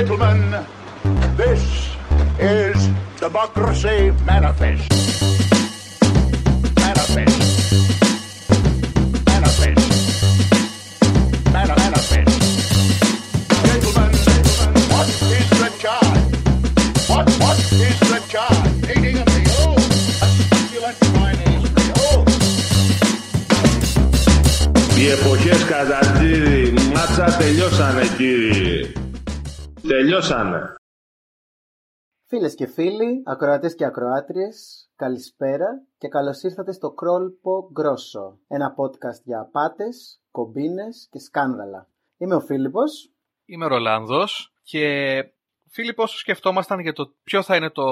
Gentlemen, this is Democracy Manifest. Manifest. Manifest. Mani- Manifest. Gentlemen, what is the charge? What, what is the charge? Eating a meal? A succulent Chinese meal? Οι εποχές Καζαντζίδη, μάτσα τελειώσανε κύριοι. Τελειώσανε. Φίλες και φίλοι, ακροατές και ακροάτριες, καλησπέρα και καλώς ήρθατε στο Κρόλπο Γκρόσο, ένα podcast για απάτες, κομπίνες και σκάνδαλα. Είμαι ο Φίλιππος. Είμαι ο Ρολάνδος και Φίλιππ όσο σκεφτόμασταν για το ποιο θα είναι το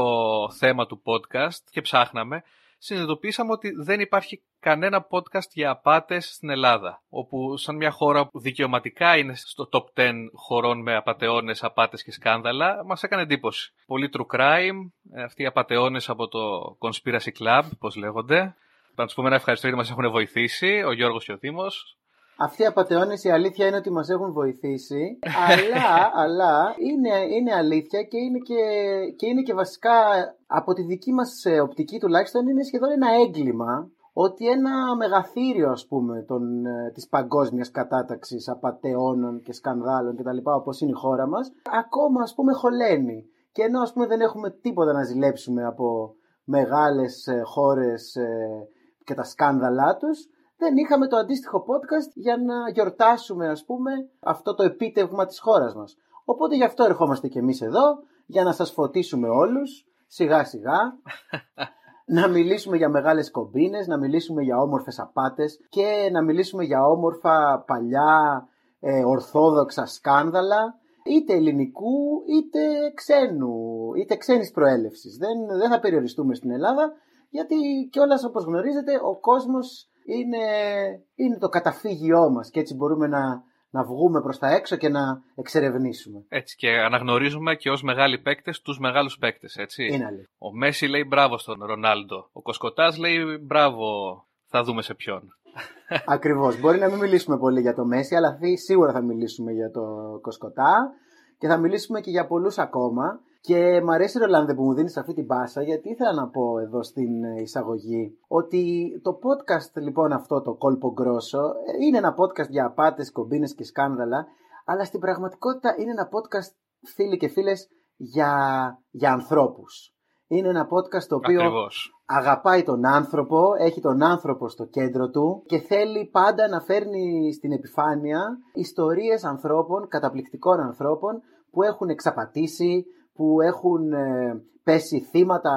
θέμα του podcast και ψάχναμε, συνειδητοποίησαμε ότι δεν υπάρχει κανένα podcast για απάτες στην Ελλάδα, όπου σαν μια χώρα που δικαιωματικά είναι στο top 10 χωρών με απατεώνες, απάτες και σκάνδαλα, μας έκανε εντύπωση. Πολύ true crime, ε, αυτοί οι απατεώνες από το Conspiracy Club, πώς λέγονται. Να τους πούμε ένα ευχαριστώ γιατί μας έχουν βοηθήσει, ο Γιώργος και ο Δήμος. Αυτοί οι απατεώνες η αλήθεια είναι ότι μας έχουν βοηθήσει, αλλά, αλλά είναι, είναι αλήθεια και είναι και, και είναι και βασικά από τη δική μας ε, οπτική τουλάχιστον είναι σχεδόν ένα έγκλημα ότι ένα μεγαθύριο ας πούμε των, ε, της παγκόσμιας κατάταξης απατεώνων και σκανδάλων και τα λοιπά όπως είναι η χώρα μας ακόμα ας πούμε χωλαίνει. Και ενώ ας πούμε δεν έχουμε τίποτα να ζηλέψουμε από μεγάλες ε, χώρες ε, και τα σκάνδαλά τους δεν είχαμε το αντίστοιχο podcast για να γιορτάσουμε ας πούμε αυτό το επίτευγμα της χώρας μας. Οπότε γι' αυτό ερχόμαστε και εμείς εδώ για να σας φωτίσουμε όλους σιγά σιγά να μιλήσουμε για μεγάλες κομπίνες, να μιλήσουμε για όμορφες απάτες και να μιλήσουμε για όμορφα παλιά ε, ορθόδοξα σκάνδαλα είτε ελληνικού είτε ξένου, είτε ξένης προέλευσης. Δεν, δεν θα περιοριστούμε στην Ελλάδα γιατί κιόλας όπως γνωρίζετε ο κόσμος είναι, είναι το καταφύγιό μας και έτσι μπορούμε να, να βγούμε προς τα έξω και να εξερευνήσουμε. Έτσι και αναγνωρίζουμε και ως μεγάλοι παίκτες τους μεγάλους παίκτες, έτσι. Είναι αλήθεια. Ο Μέση λέει μπράβο στον Ρονάλντο. Ο Κοσκοτάς λέει μπράβο, θα δούμε σε ποιον. Ακριβώς. Μπορεί να μην μιλήσουμε πολύ για το Μέση, αλλά θη- σίγουρα θα μιλήσουμε για το Κοσκοτά και θα μιλήσουμε και για πολλούς ακόμα. Και μ' αρέσει Ρολάνδε που μου δίνεις αυτή την πάσα γιατί ήθελα να πω εδώ στην ε, εισαγωγή ότι το podcast λοιπόν αυτό το κόλπο γκρόσο ε, είναι ένα podcast για απάτες, κομπίνες και σκάνδαλα αλλά στην πραγματικότητα είναι ένα podcast φίλοι και φίλες για, για ανθρώπους. Είναι ένα podcast το οποίο Ακριβώς. αγαπάει τον άνθρωπο, έχει τον άνθρωπο στο κέντρο του και θέλει πάντα να φέρνει στην επιφάνεια ιστορίες ανθρώπων, καταπληκτικών ανθρώπων που έχουν εξαπατήσει, που έχουν ε, πέσει θύματα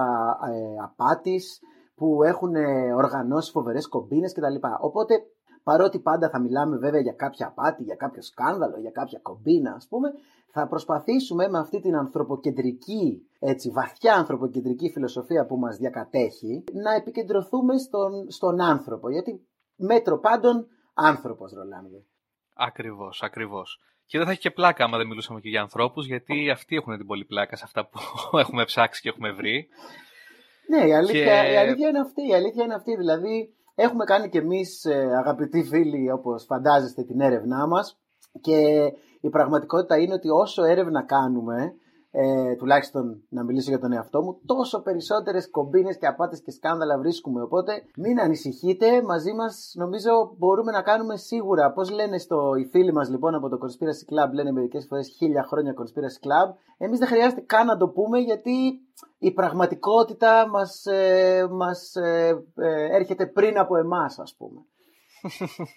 ε, απάτης, που έχουν ε, οργανώσει φοβερές κομπίνες κτλ. Οπότε παρότι πάντα θα μιλάμε βέβαια για κάποια απάτη, για κάποιο σκάνδαλο, για κάποια κομπίνα ας πούμε, θα προσπαθήσουμε με αυτή την ανθρωποκεντρική, έτσι, βαθιά ανθρωποκεντρική φιλοσοφία που μας διακατέχει, να επικεντρωθούμε στον, στον άνθρωπο. Γιατί μέτρο πάντων άνθρωπος, Ρολάνδε. Ακριβώς, ακριβώς. Και δεν θα έχει και πλάκα άμα δεν μιλούσαμε και για ανθρώπους, γιατί αυτοί έχουν την πολύ πλάκα σε αυτά που έχουμε ψάξει και έχουμε βρει. Ναι, η αλήθεια, Και- η αλήθεια είναι αυτή. Η αλήθεια είναι αυτή. Δηλαδή, έχουμε κάνει κι εμείς, ε, αγαπητοί φίλοι, όπως φαντάζεστε, την έρευνά μας και η πραγματικότητα είναι ότι όσο έρευνα κάνουμε, ε, τουλάχιστον να μιλήσω για τον εαυτό μου, τόσο περισσότερες κομπίνες και απάτες και σκάνδαλα βρίσκουμε. Οπότε μην ανησυχείτε, μαζί μας νομίζω μπορούμε να κάνουμε σίγουρα, πώς λένε στο, οι φίλοι μας λοιπόν από το Conspiracy Club, λένε μερικές φορές χίλια χρόνια Conspiracy Club, εμείς δεν χρειάζεται καν να το πούμε γιατί η πραγματικότητα μας, ε, μας ε, ε, έρχεται πριν από εμάς ας πούμε.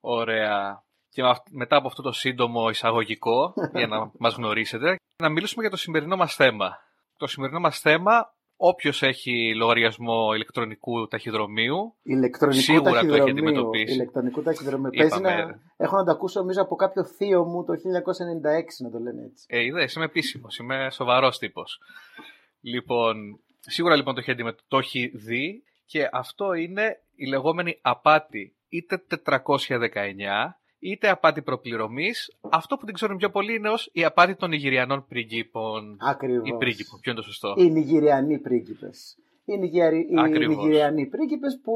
Ωραία. Και με αυ- μετά από αυτό το σύντομο εισαγωγικό, για να μας γνωρίσετε, να μιλήσουμε για το σημερινό μας θέμα. Το σημερινό μας θέμα, όποιος έχει λογαριασμό ηλεκτρονικού ταχυδρομείου, Ηλεκτρονικού Σίγουρα το έχει ταχυδρομείου. αντιμετωπίσει. Ηλεκτρονικού ταχυδρομείου. Είπαμε, Παίζει να... ρε. Έχω να το ακούσω νομίζω από κάποιο θείο μου το 1996 να το λένε έτσι. Ε, είδες, είμαι επίσημος, είμαι σοβαρός τύπος. Λοιπόν, σίγουρα λοιπόν το έχει, αντιμετω- το έχει δει και αυτό είναι η λεγόμενη απάτη είτε 419 είτε απάτη προπληρωμής. Αυτό που την ξέρουν πιο πολύ είναι ως η απάτη των Ιγυριανών πριγκίπων. Ακριβώς. Ή πρίγκιπων, ποιο είναι το σωστό. Οι Νιγηριανοί πρίγκιπες. Οι, Νιγερι... οι Ακριβώς. Νιγηριανοί πρίγκιπες που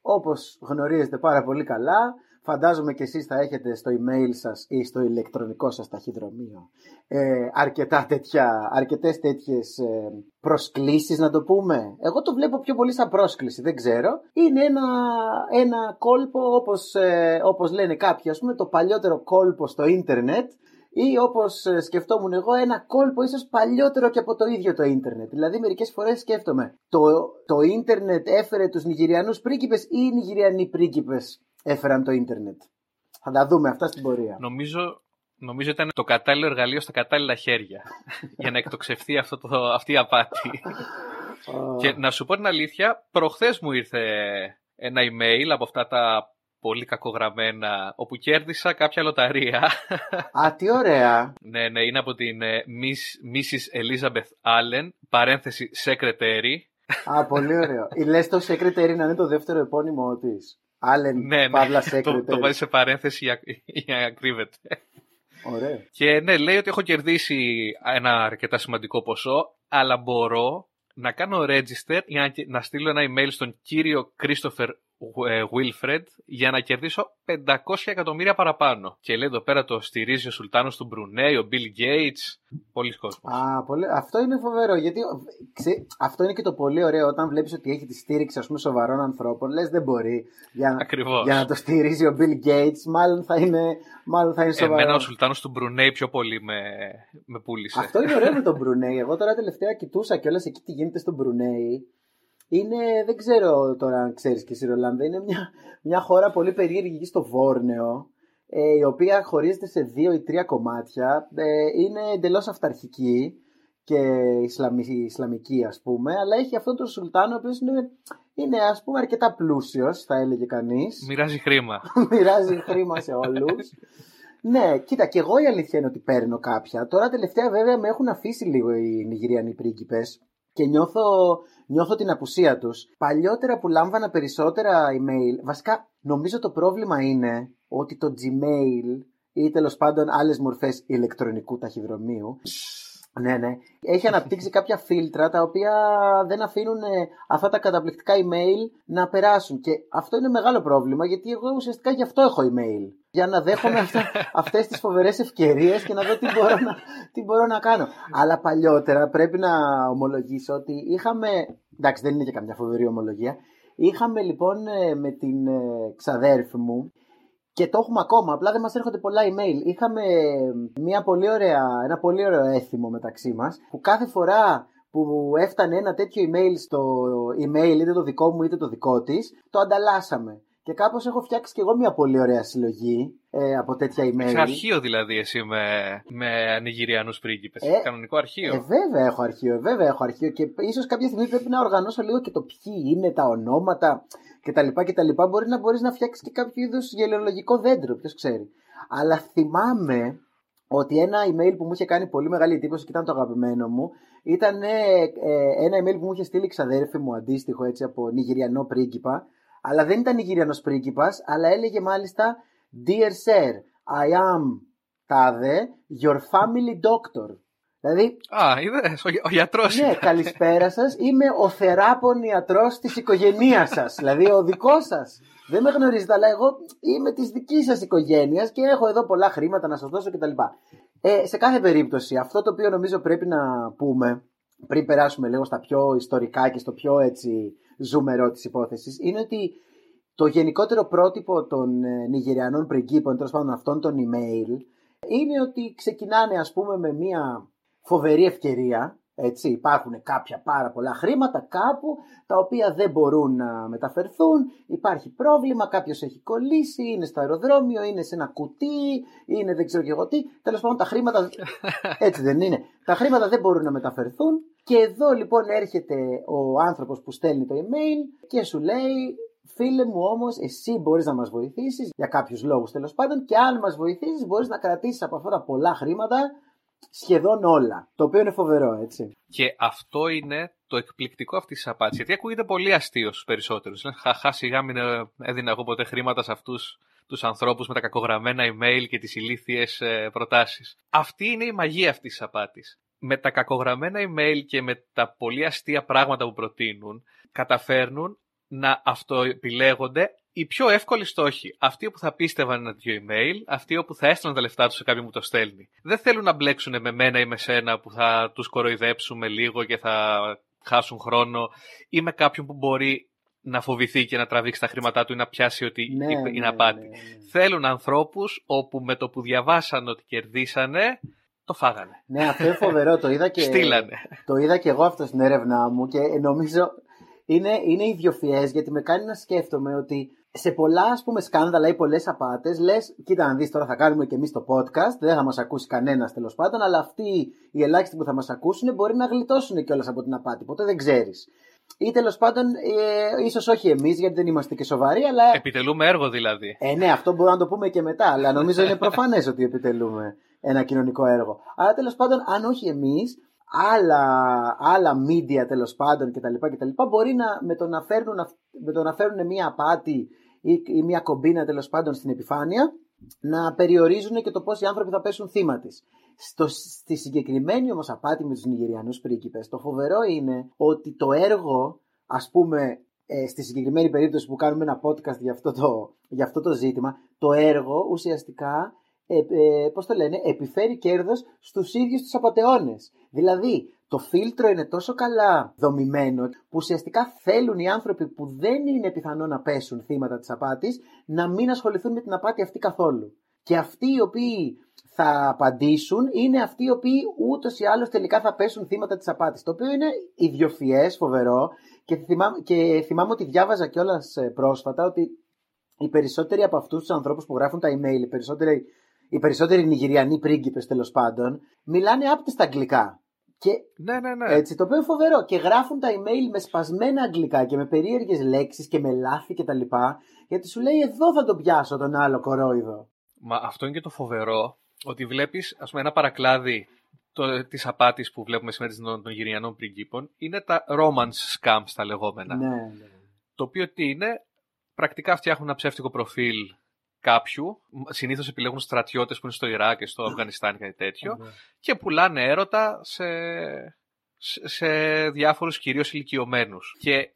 όπως γνωρίζετε πάρα πολύ καλά Φαντάζομαι και εσείς θα έχετε στο email σας ή στο ηλεκτρονικό σας ταχυδρομείο ε, αρκετά τέτοια, αρκετές τέτοιες ε, προσκλήσεις να το πούμε. Εγώ το βλέπω πιο πολύ σαν πρόσκληση, δεν ξέρω. Είναι ένα, ένα κόλπο όπως, ε, όπως λένε κάποιοι, ας πούμε το παλιότερο κόλπο στο ίντερνετ ή όπως ε, σκεφτόμουν εγώ ένα κόλπο ίσως παλιότερο και από το ίδιο το ίντερνετ. Δηλαδή μερικές φορές σκέφτομαι το, το ίντερνετ έφερε τους Νιγηριανούς πρίγκιπες ή οι Νιγηριανοί πρίγκιπες; Έφεραν το ίντερνετ. Θα τα δούμε αυτά στην πορεία. Νομίζω, νομίζω ήταν το κατάλληλο εργαλείο στα κατάλληλα χέρια για να εκτοξευθεί αυτό το, αυτή η απάτη. και να σου πω την αλήθεια, προχθές μου ήρθε ένα email από αυτά τα πολύ κακογραμμένα, όπου κέρδισα κάποια λοταρία. Α, τι ωραία. ναι, ναι, είναι από την ε, Miss, Mrs. Elizabeth Allen, παρένθεση secretary. Α, πολύ ωραίο. Λες το secretary να είναι το δεύτερο επώνυμο της. Allen, ναι, ναι, Παύλα το, secretary. το βάζει σε παρένθεση για, για να κρύβεται. Ωραίο. Και ναι, λέει ότι έχω κερδίσει ένα αρκετά σημαντικό ποσό, αλλά μπορώ να κάνω register για να, να στείλω ένα email στον κύριο Christopher ε, Wilfred για να κερδίσω 500 εκατομμύρια παραπάνω. Και λέει εδώ πέρα το στηρίζει ο Σουλτάνος του Μπρουνέι, ο Bill Gates, πολλοί κόσμος. Α, πολύ... Αυτό είναι φοβερό γιατί ξέ... αυτό είναι και το πολύ ωραίο όταν βλέπεις ότι έχει τη στήριξη ας πούμε, σοβαρών ανθρώπων. Λες δεν μπορεί για να... Ακριβώς. για να το στηρίζει ο Bill Gates. Μάλλον θα είναι, μάλλον θα είναι σοβαρό. Εμένα ο Σουλτάνος του Μπρουνέι πιο πολύ με, με πούλησε. Αυτό είναι ωραίο με τον Μπρουνέι. Εγώ τώρα τελευταία κοιτούσα κιόλας εκεί τι γίνεται στο Μπρουνέι. Είναι, δεν ξέρω τώρα αν ξέρεις και εσύ Ρολάνδα, είναι μια, μια χώρα πολύ περίεργη εκεί στο Βόρνεο, ε, η οποία χωρίζεται σε δύο ή τρία κομμάτια. Ε, είναι εντελώς αυταρχική και Ισλαμι, Ισλαμική ας πούμε, αλλά έχει αυτόν τον Σουλτάνο ο οποίος είναι, είναι ας πούμε αρκετά πλούσιος θα έλεγε κανείς. Μοιράζει χρήμα. Μοιράζει χρήμα σε όλους. ναι, κοίτα, και εγώ η αλήθεια είναι ότι παίρνω κάποια. Τώρα τελευταία βέβαια με έχουν αφήσει λίγο οι Νιγηριανοί πρίγκιπες και νιώθω, νιώθω την απουσία τους. Παλιότερα που λάμβανα περισσότερα email, βασικά νομίζω το πρόβλημα είναι ότι το Gmail ή τέλος πάντων άλλες μορφές ηλεκτρονικού ταχυδρομείου ναι, ναι. Έχει αναπτύξει κάποια φίλτρα τα οποία δεν αφήνουν ε, αυτά τα καταπληκτικά email να περάσουν. Και αυτό είναι μεγάλο πρόβλημα γιατί εγώ ουσιαστικά γι' αυτό έχω email. Για να δέχομαι αυτά, αυτές τις φοβερές ευκαιρίες και να δω τι μπορώ να, τι μπορώ να κάνω. Αλλά παλιότερα πρέπει να ομολογήσω ότι είχαμε... Εντάξει δεν είναι και καμιά φοβερή ομολογία. Είχαμε λοιπόν ε, με την ε, ξαδέρφη μου και το έχουμε ακόμα, απλά δεν μας έρχονται πολλά email. Είχαμε μια πολύ ωραία, ένα πολύ ωραίο έθιμο μεταξύ μας, που κάθε φορά που έφτανε ένα τέτοιο email στο email, είτε το δικό μου είτε το δικό της, το ανταλλάσσαμε. Και κάπως έχω φτιάξει και εγώ μια πολύ ωραία συλλογή ε, από τέτοια email. Έχει αρχείο δηλαδή εσύ με, με Νιγηριανούς πρίγκιπες. Ε, Κανονικό αρχείο. Ε, βέβαια έχω αρχείο, ε, βέβαια έχω αρχείο και ίσως κάποια στιγμή πρέπει να οργανώσω λίγο και το ποιοι είναι τα ονόματα κτλ. κτλ. Μπορεί να μπορείς να φτιάξεις και κάποιο είδους γελιολογικό δέντρο, ποιος ξέρει. Αλλά θυμάμαι ότι ένα email που μου είχε κάνει πολύ μεγάλη εντύπωση και ήταν το αγαπημένο μου ήταν ε, ε, ένα email που μου είχε στείλει η ξαδέρφη μου αντίστοιχο έτσι από Νιγηριανό πρίγκιπα αλλά δεν ήταν Νιγηριανός πρίγκιπας αλλά έλεγε μάλιστα Dear Sir, I am τάδε, your family doctor. Δηλαδή, Α, είδες, ο, ο γιατρός ναι, ήταν. καλησπέρα σας, είμαι ο θεράπων ιατρός της οικογένειας σας, δηλαδή ο δικός σας. Δεν με γνωρίζετε, αλλά εγώ είμαι της δικής σας οικογένειας και έχω εδώ πολλά χρήματα να σας δώσω κτλ. Ε, σε κάθε περίπτωση, αυτό το οποίο νομίζω πρέπει να πούμε, πριν περάσουμε λίγο στα πιο ιστορικά και στο πιο έτσι ζούμερο της υπόθεσης, είναι ότι το γενικότερο πρότυπο των ε, Νιγηριανών πριγκίπων, τέλος πάντων αυτών των email, είναι ότι ξεκινάνε ας πούμε με μια φοβερή ευκαιρία, έτσι, υπάρχουν κάποια πάρα πολλά χρήματα κάπου τα οποία δεν μπορούν να μεταφερθούν, υπάρχει πρόβλημα, κάποιος έχει κολλήσει, είναι στο αεροδρόμιο, είναι σε ένα κουτί, είναι δεν ξέρω και εγώ τι, τέλος πάντων τα χρήματα, έτσι δεν είναι, τα χρήματα δεν μπορούν να μεταφερθούν. Και εδώ λοιπόν έρχεται ο άνθρωπος που στέλνει το email και σου λέει Φίλε μου όμως, εσύ μπορείς να μας βοηθήσεις για κάποιους λόγους τέλος πάντων και αν μας βοηθήσεις, μπορείς να κρατήσεις από αυτά τα πολλά χρήματα σχεδόν όλα. Το οποίο είναι φοβερό, έτσι. Και αυτό είναι το εκπληκτικό αυτής της απάτη. Γιατί ακούγεται πολύ αστείο στους περισσότερους. Λένε, χαχά, σιγά μην ε, έδινα εγώ ποτέ χρήματα σε αυτούς τους ανθρώπους με τα κακογραμμένα email και τις ηλίθιες προτάσεις. Αυτή είναι η μαγεία αυτής της απάτη. Με τα κακογραμμένα email και με τα πολύ αστεία πράγματα που προτείνουν, καταφέρνουν να αυτοεπιλέγονται οι πιο εύκολοι στόχοι. Αυτοί που θα πίστευαν ένα τέτοιο email, αυτοί που θα έστελναν τα λεφτά τους σε κάποιον που το στέλνει. Δεν θέλουν να μπλέξουν με μένα ή με σένα που θα τους κοροϊδέψουμε λίγο και θα χάσουν χρόνο ή με κάποιον που μπορεί να φοβηθεί και να τραβήξει τα χρήματά του ή να πιάσει ότι Ναι, είναι ναι, απάτη. ναι, ναι. Θέλουν ανθρώπους όπου με το που διαβάσαν ότι κερδίσανε, το φάγανε. Ναι, αυτό είναι φοβερό. Το είδα και, Στείλανε. το είδα και εγώ αυτό στην έρευνά μου και νομίζω είναι, είναι ιδιοφιές γιατί με κάνει να σκέφτομαι ότι σε πολλά ας πούμε σκάνδαλα ή πολλές απάτες λες κοίτα να δεις τώρα θα κάνουμε και εμείς το podcast δεν θα μας ακούσει κανένας τέλος πάντων αλλά αυτοί οι ελάχιστοι που θα μας ακούσουν μπορεί να γλιτώσουν κιόλας από την απάτη ποτέ δεν ξέρεις ή τέλος πάντων ε, ίσως όχι εμείς γιατί δεν είμαστε και σοβαροί αλλά Επιτελούμε έργο δηλαδή. ε, ναι, αυτό μπορούμε να το πούμε και μετά, αλλά νομίζω είναι προφανές ότι επιτελούμε ένα κοινωνικό έργο. Αλλά τέλος πάντων, αν όχι εμείς, άλλα, άλλα media τέλος πάντων κτλ. κτλ μπορεί να, με, το να φέρνουν, αυ- με το να φέρνουν μία απάτη ή, ή μία κομπίνα τέλος πάντων στην επιφάνεια, να περιορίζουν και το πώς οι άνθρωποι θα πέσουν θύμα της. Στη συγκεκριμένη όμως απάτη με τους Νιγηριανούς πρίγκιπες, το φοβερό είναι ότι το έργο, ας πούμε, ε, στη συγκεκριμένη περίπτωση που κάνουμε ένα podcast για αυτό το, για αυτό το ζήτημα, το έργο ουσιαστικά, ε, ε, πώς το λένε, επιφέρει κέρδος στους ίδιους τους απατεώνες. Δηλαδή, το φίλτρο είναι τόσο καλά δομημένο που ουσιαστικά θέλουν οι άνθρωποι που δεν είναι πιθανό να πέσουν θύματα της απάτης να μην ασχοληθούν με την απάτη αυτή καθόλου. Και αυτοί οι οποίοι θα απαντήσουν είναι αυτοί οι οποίοι ούτως ή άλλως τελικά θα πέσουν θύματα της απάτης. Το οποίο είναι ιδιοφιέ, φοβερό. Και θυμάμαι, και θυμάμαι ότι διάβαζα κιόλας πρόσφατα ότι οι περισσότεροι από αυτούς τους ανθρώπους που γράφουν τα email, οι περισσότεροι, οι περισσότεροι Νιγηριανοί πρίγκιπες τέλος πάντων, μιλάνε άπτεστα αγγλικά. Και Ναι, ναι, ναι. έτσι, το οποίο είναι φοβερό. Και γράφουν τα email με σπασμένα αγγλικά και με περίεργες λέξεις και με λάθη κτλ. Γιατί σου λέει εδώ θα τον πιάσω τον άλλο κορόιδο. Μα αυτό είναι και το φοβερό, ότι βλέπεις, ας πούμε, ένα παρακλάδι το, της απάτης που βλέπουμε σήμερα των, των γυριανών πριγκίπων, είναι τα romance scams τα λεγόμενα. Ναι, ναι. Το οποίο τι είναι, πρακτικά φτιάχνουν ένα ψεύτικο προφίλ κάποιου, συνήθως επιλέγουν στρατιώτες που είναι στο Ιράκ και στο Αφγανιστάν ή κάτι τέτοιο, Ωραία. και πουλάνε έρωτα σε, σε, σε διάφορους κυρίως ηλικιωμένους. Και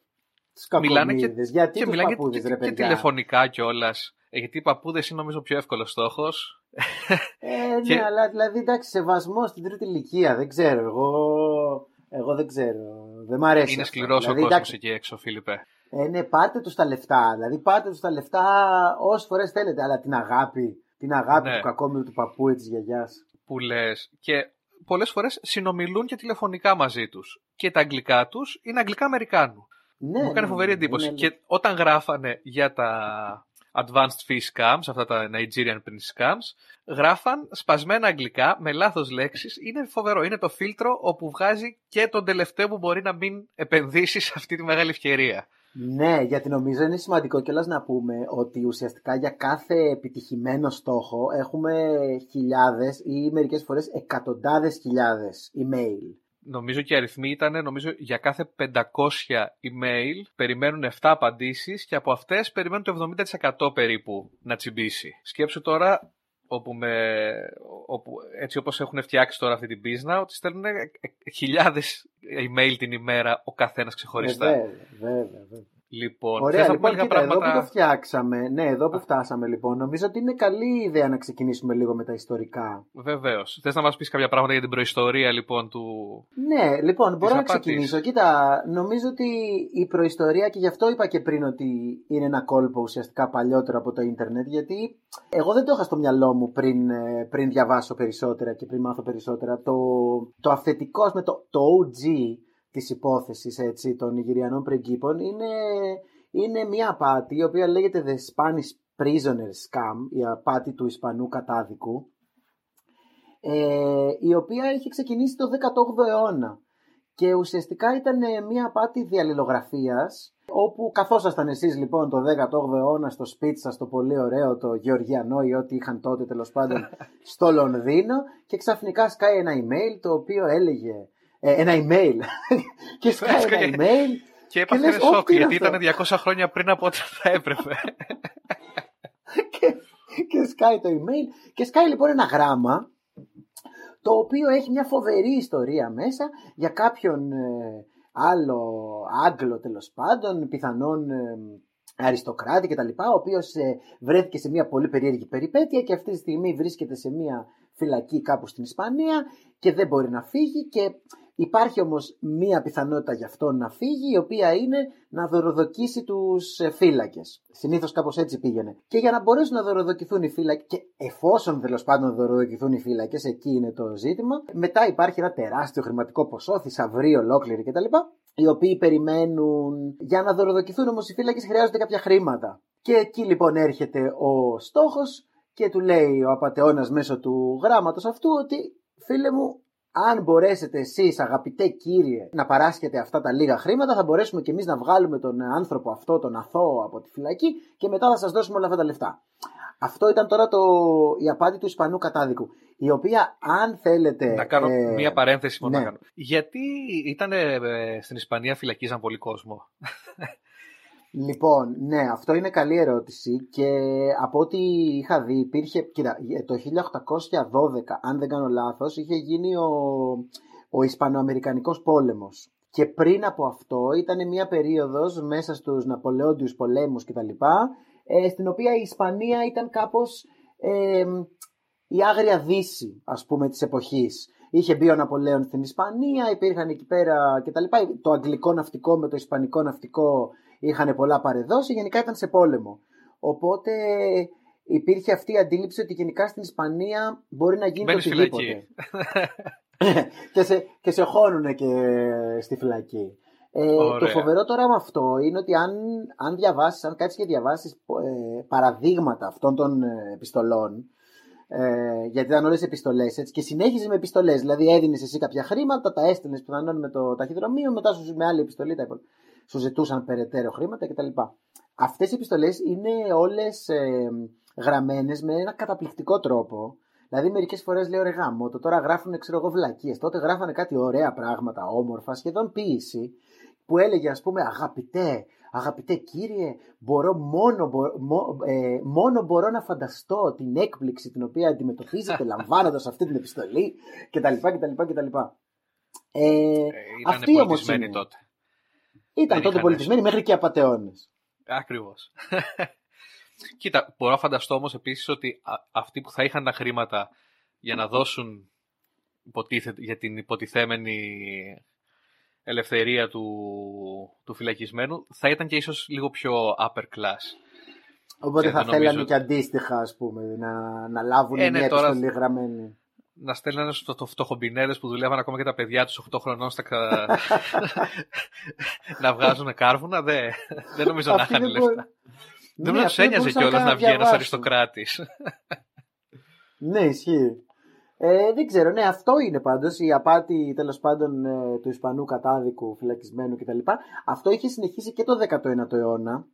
Τους μιλάνε και, κακομοίριδες. Γιατί και τους μιλάνε παππούδες, και, ρε και, και παιδιά; τηλεφωνικά κιόλας. Γιατί οι παππούδες είναι νομίζω πιο εύκολος στόχος. Ε, ναι, Και- αλλά δηλαδή εντάξει, σεβασμό στην τρίτη ηλικία. Δεν ξέρω. Εγώ, εγώ δεν ξέρω. Δεν μ' αρέσει. Είναι αυτό. σκληρός ο Δηλαδή, κόσμος εντάξει, εκεί έξω, Φίλιππε. Ε, ναι, πάρτε τους τα λεφτά. Δηλαδή, πάρτε τους τα λεφτά όσες φορές θέλετε. Αλλά την αγάπη, την αγάπη Ναι. του κακόμοιρου του παππού ή της γιαγιάς. Που λες. Και πολλές φορές συνομιλούν και τηλεφωνικά μαζί τους. Και τα αγγλικά τους είναι αγγλικά Αμερικάνου. Ναι, Μου έκανε ναι, φοβερή ναι, εντύπωση. είναι- Και όταν γράφανε για τα advanced fee scams, αυτά τα Nigerian prince scams, γράφαν σπασμένα αγγλικά με λάθος λέξεις. Είναι φοβερό. Είναι το φίλτρο όπου βγάζει και τον τελευταίο που μπορεί να μην επενδύσει σε αυτή τη μεγάλη ευκαιρία. Ναι, γιατί νομίζω είναι σημαντικό κιόλας να πούμε ότι ουσιαστικά για κάθε επιτυχημένο στόχο έχουμε χιλιάδες ή μερικές φορές εκατοντάδες χιλιάδες email. Νομίζω και οι αριθμοί ήταν, νομίζω για κάθε 500 email περιμένουν 7 απαντήσεις και από αυτές περιμένουν το 70% περίπου να τσιμπήσει. Σκέψου τώρα όπου, με, όπου έτσι όπως έχουν φτιάξει τώρα αυτή την πίσνα, ότι στέλνουν ε, ε, χιλιάδες email την ημέρα ο καθένας ξεχωριστά. Ε, βέβαια, βέβαια, βέβαια. Λοιπόν, Ωραία, θες να λοιπόν, πούμε κοίτα, λίγα εδώ που το πράγματα... φτιάξαμε, ναι, εδώ που φτάσαμε λοιπόν, νομίζω ότι είναι καλή ιδέα να ξεκινήσουμε λίγο με τα ιστορικά. Βεβαίως. Θες να μας πεις κάποια πράγματα για την προϊστορία λοιπόν του... Ναι, λοιπόν, μπορώ να απάτης. ξεκινήσω. Κοίτα, νομίζω ότι η προϊστορία, και γι' αυτό είπα και πριν ότι είναι ένα κόλπο ουσιαστικά παλιότερο από το ίντερνετ, γιατί εγώ δεν το είχα στο μυαλό μου πριν, ε, πριν διαβάσω περισσότερα και πριν μάθω περισσότερα. Το, το αυθεντικός, ας πούμε, το, το OG της υπόθεσης έτσι, των Ιγυριανών πριγκίπων είναι, είναι μια απάτη η οποία λέγεται The Spanish Prisoner Scam, η απάτη του Ισπανού κατάδικου ε, η οποία είχε ξεκινήσει το 18ο αιώνα και ουσιαστικά ήταν ε, μια απάτη διαλληλογραφίας όπου καθόσασταν εσείς λοιπόν το 18ο αιώνα στο σπίτι σας το πολύ ωραίο το Γεωργιανό ή ό,τι είχαν τότε τέλος πάντων στο Λονδίνο και ξαφνικά σκάει ένα email το οποίο έλεγε ε, ένα email και σκάει ένα Έσκαγε. email Και λες, έπαθε «Ω, σοκ τι είναι γιατί αυτό;» ήταν 200 χρόνια πριν από ό,τι θα έπρεπε. και, και σκάει το email και σκάει λοιπόν ένα γράμμα το οποίο έχει μια φοβερή ιστορία μέσα για κάποιον ε, άλλο Άγγλο τέλος πάντων, πιθανόν ε, αριστοκράτη κτλ. Ο οποίος βρέθηκε σε μια πολύ περίεργη περιπέτεια και αυτή τη στιγμή βρίσκεται σε μια φυλακή κάπου στην Ισπανία και δεν μπορεί να φύγει και υπάρχει όμως μία πιθανότητα για αυτό να φύγει η οποία είναι να δωροδοκίσει τους ε, φύλακες. Συνήθως κάπως έτσι πήγαινε. Και για να μπορέσουν να δωροδοκηθούν οι φύλακες και εφόσον τέλος πάντων δωροδοκηθούν οι φύλακες, εκεί είναι το ζήτημα, μετά υπάρχει ένα τεράστιο χρηματικό ποσό, θησαυρή ολόκληρη κτλ. Οι οποίοι περιμένουν για να δωροδοκηθούν όμως οι φύλακες χρειάζονται κάποια χρήματα. Και εκεί λοιπόν έρχεται ο στόχος και του λέει ο απατεώνας μέσω του γράμματος αυτού ότι φίλε μου αν μπορέσετε εσείς αγαπητέ κύριε να παράσχετε αυτά τα λίγα χρήματα θα μπορέσουμε και εμείς να βγάλουμε τον άνθρωπο αυτό τον αθώο από τη φυλακή και μετά θα σας δώσουμε όλα αυτά τα λεφτά. Αυτό ήταν τώρα το, η απάτη του Ισπανού κατάδικου. Η οποία, αν θέλετε. Να κάνω ε, μία παρένθεση μόνο ναι. να κάνω. Γιατί ήταν στην Ισπανία φυλακίζαν πολύ κόσμο; Λοιπόν, ναι, αυτό είναι καλή ερώτηση και από ό,τι είχα δει υπήρχε, κοίτα, το 1812, αν δεν κάνω λάθος, είχε γίνει ο, ο Ισπανοαμερικανικός πόλεμος. Και πριν από αυτό ήταν μια περίοδος μέσα στους Ναπολεόντιους πολέμους κτλ. Ε, στην οποία η Ισπανία ήταν κάπως ε, η άγρια δύση, ας πούμε, της εποχής. Είχε μπει ο Ναπολέον στην Ισπανία, υπήρχαν εκεί πέρα κτλ. Το αγγλικό ναυτικό με το ισπανικό ναυτικό είχαν πολλά παρεδώσει, γενικά ήταν σε πόλεμο. Οπότε υπήρχε αυτή η αντίληψη ότι γενικά στην Ισπανία μπορεί να γίνει Μπαίνεις οτιδήποτε. και, σε, και σε χώνουνε και στη φυλακή. Ε, το Ωραία. φοβερό τώρα με αυτό είναι ότι αν, αν διαβάσεις, αν κάτσεις και διαβάσεις ε, παραδείγματα αυτών των ε, επιστολών, ε, γιατί ήταν όλες επιστολές έτσι, και συνέχιζε με επιστολές. Δηλαδή έδινες εσύ κάποια χρήματα, τα έστελνες πιθανόν με το ταχυδρομείο, μετά σου με άλλη επιστολή τα υπόλοιπα. Σου ζητούσαν περαιτέρω χρήματα κτλ. Αυτές οι επιστολές είναι όλες ε, γραμμένες με ένα καταπληκτικό τρόπο. Δηλαδή, μερικές φορές λέω ρε γάμο, το τώρα γράφουν ξέρω εγώ βλακίες. Τότε γράφανε κάτι ωραία πράγματα, όμορφα, σχεδόν ποίηση, που έλεγε ας πούμε αγαπητέ, αγαπητέ κύριε, μπορώ μόνο, μπο- μο- ε, μόνο μπορώ να φανταστώ την έκπληξη την οποία αντιμετωπίζετε λαμβάνοντας αυτή την επιστολή κτλ. κτλ, κτλ. Ε, Ε, Ήταν αυτή όμως πολιτισμένοι είναι. τότε. Ήταν δεν τότε είχαν πολιτισμένοι μέχρι και απαταιώνε. Ακριβώς. Κοίτα, μπορώ να φανταστώ όμως επίσης ότι α- αυτοί που θα είχαν τα χρήματα για να δώσουν υποτίθεται, για την υποτιθέμενη ελευθερία του, του φυλακισμένου θα ήταν και ίσως λίγο πιο upper class. Οπότε Και θα δεν νομίζω θέλανε ότι- και αντίστοιχα, ας πούμε, να, να λάβουν Ε, μια ναι, τώρα- επιστολή γραμμένη. Να στέλνανε στους φτω- φτωχομπινέλες που δουλεύαν ακόμα και τα παιδιά τους 8 χρονών στα κα- να βγάζουν κάρβουνα, δεν, δεν νομίζω να Αυτοί είχαν δεν λεφτά. μπο- Δεν Ναι, νομίζω αυτοί τους ένοιαζε μπορούσαν κιόλας καν να βγει ένας διαβάσουν. αριστοκράτης. Ναι, ισχύει. Ε, δεν ξέρω, ναι, αυτό είναι πάντως η απάτη τέλος πάντων ε, του Ισπανού κατάδικου, φυλακισμένου κτλ. Αυτό είχε συνεχίσει και το 19ο αιώνα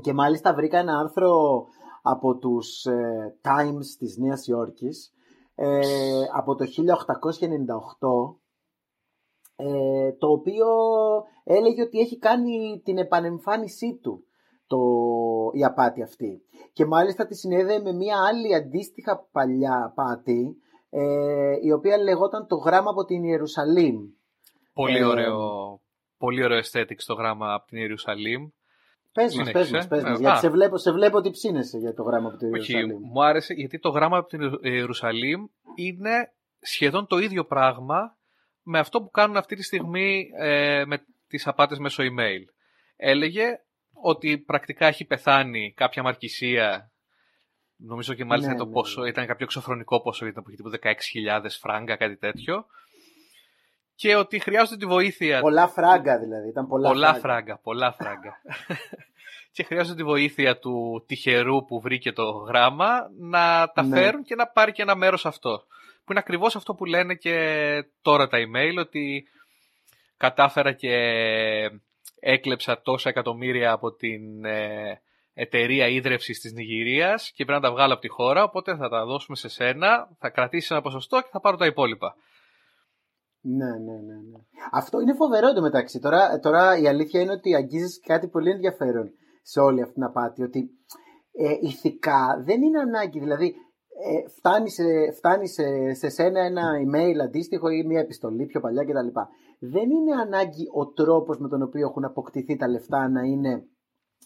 και μάλιστα βρήκα ένα άρθρο από τους ε, Times της Νέας Υόρκης ε, από το 1898 ε, το οποίο έλεγε ότι έχει κάνει την επανεμφάνισή του το, η απάτη αυτή. Και μάλιστα τη συνέδεε με μια άλλη αντίστοιχα παλιά απάτη, ε, η οποία λεγόταν το γράμμα από την Ιερουσαλήμ. πολύ, Ε, ωραίο, πολύ ωραίο aesthetic στο γράφημα από την Ιερουσαλήμ. Πες μας, Συνέχισε. πες μας, πες μας, Ε, γιατί α. σε βλέπω, σε βλέπω ότι ψήνεσαι για το γράμμα από την Όχι, Ιερουσαλήμ. μου άρεσε γιατί το γράμμα από την Ιερου- Ιερουσαλήμ είναι σχεδόν το ίδιο πράγμα με αυτό που κάνουν αυτή τη στιγμή ε, με τις απάτες μέσω email. Έλεγε ότι πρακτικά έχει πεθάνει κάποια μαρκησία νομίζω και μάλιστα Ναι, το ναι, πόσο, ναι. ήταν κάποιο εξωφρονικό ποσό, ήταν που είχε τύπου 16.000 φράγκα, κάτι τέτοιο. Και ότι χρειάζονται τη βοήθεια Πολλά φράγκα δηλαδή, ήταν πολλά, Πολλά φράγκα. φράγκα, πολλά φράγκα. και χρειάζεται τη βοήθεια του τυχερού που βρήκε το γράμμα να τα Ναι. φέρουν και να πάρει και ένα μέρος αυτό. Που είναι ακριβώς αυτό που λένε και τώρα τα email, ότι κατάφερα και έκλεψα τόσα εκατομμύρια από την ε, εταιρεία ίδρυυσης της Νιγηρίας και πρέπει να τα βγάλω από τη χώρα, οπότε θα τα δώσουμε σε σένα, θα κρατήσεις ένα ποσοστό και θα πάρω τα υπόλοιπα. Ναι, ναι, ναι, ναι. Αυτό είναι φοβερό εντωμεταξύ. Τώρα, τώρα η αλήθεια είναι ότι αγγίζεις κάτι πολύ ενδιαφέρον σε όλη αυτή την απάτη. Ότι ε, ηθικά δεν είναι ανάγκη. Δηλαδή, ε, φτάνει, σε, φτάνει σε, σε σένα ένα email αντίστοιχο ή μια επιστολή πιο παλιά κτλ. Δεν είναι ανάγκη ο τρόπος με τον οποίο έχουν αποκτηθεί τα λεφτά να είναι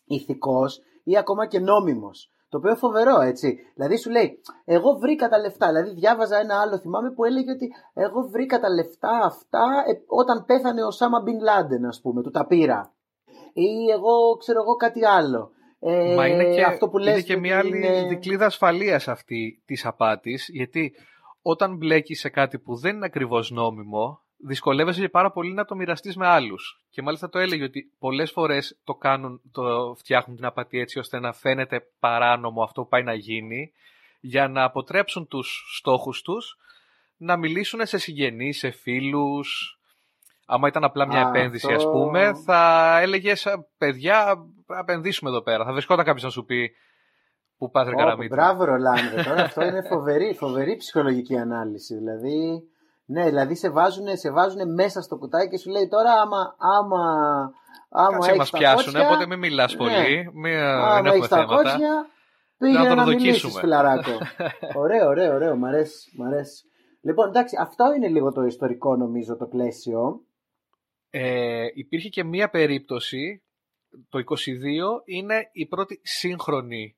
ηθικός ή ακόμα και νόμιμος. Το οποίο φοβερό, έτσι. Δηλαδή σου λέει, εγώ βρήκα τα λεφτά. Δηλαδή διάβαζα ένα άλλο, θυμάμαι που έλεγε ότι εγώ βρήκα τα λεφτά αυτά ε, όταν πέθανε ο Σάμα Μπιν Λάντεν, ας πούμε, του τα πήρα. Ή εγώ ξέρω εγώ κάτι άλλο. Ε, Μα είναι και, αυτό που είναι λες και ότι μια άλλη είναι- δικλίδα ασφαλείας αυτή της απάτης, γιατί όταν μπλέκεις σε κάτι που δεν είναι ακριβώς νόμιμο, δυσκολεύεσαι και πάρα πολύ να το μοιραστείς με άλλους. Και μάλιστα το έλεγε ότι πολλές φορές το κάνουν, το φτιάχνουν την απατή έτσι ώστε να φαίνεται παράνομο αυτό που πάει να γίνει, για να αποτρέψουν τους στόχους τους, να μιλήσουν σε συγγενείς, σε φίλους. Άμα ήταν απλά μια Α, επένδυση, αυτό- ας πούμε, θα έλεγε παιδιά, πρέπει να επενδύσουμε εδώ πέρα. Θα βρισκόταν κάποιος να σου πει που πας ρε Ω, καραμίτη. Μπράβο, Ρολάνδε. Τώρα αυτό είναι φοβερή, φοβερή ψυχολογική ανάλυση. Δηλαδή, ναι, δηλαδή σε βάζουν, σε βάζουν μέσα στο κουτάκι και σου λέει τώρα άμα, άμα, άμα Κάτσε έχεις μας τα πιάσουν, κότσια, οπότε μην μιλάς ναι. πολύ, μην, άμα δεν έχουμε έχεις τα θέματα. κότσια, πήγαινε το να, δοκίσουμε. μιλήσεις, φιλαράκο. ωραίο, ωραίο, ωραίο, μ' αρέσει, μ' αρέσει. Λοιπόν, εντάξει, αυτό είναι λίγο το ιστορικό νομίζω το πλαίσιο. Ε, υπήρχε και μία περίπτωση, το 22 είναι η πρώτη σύγχρονη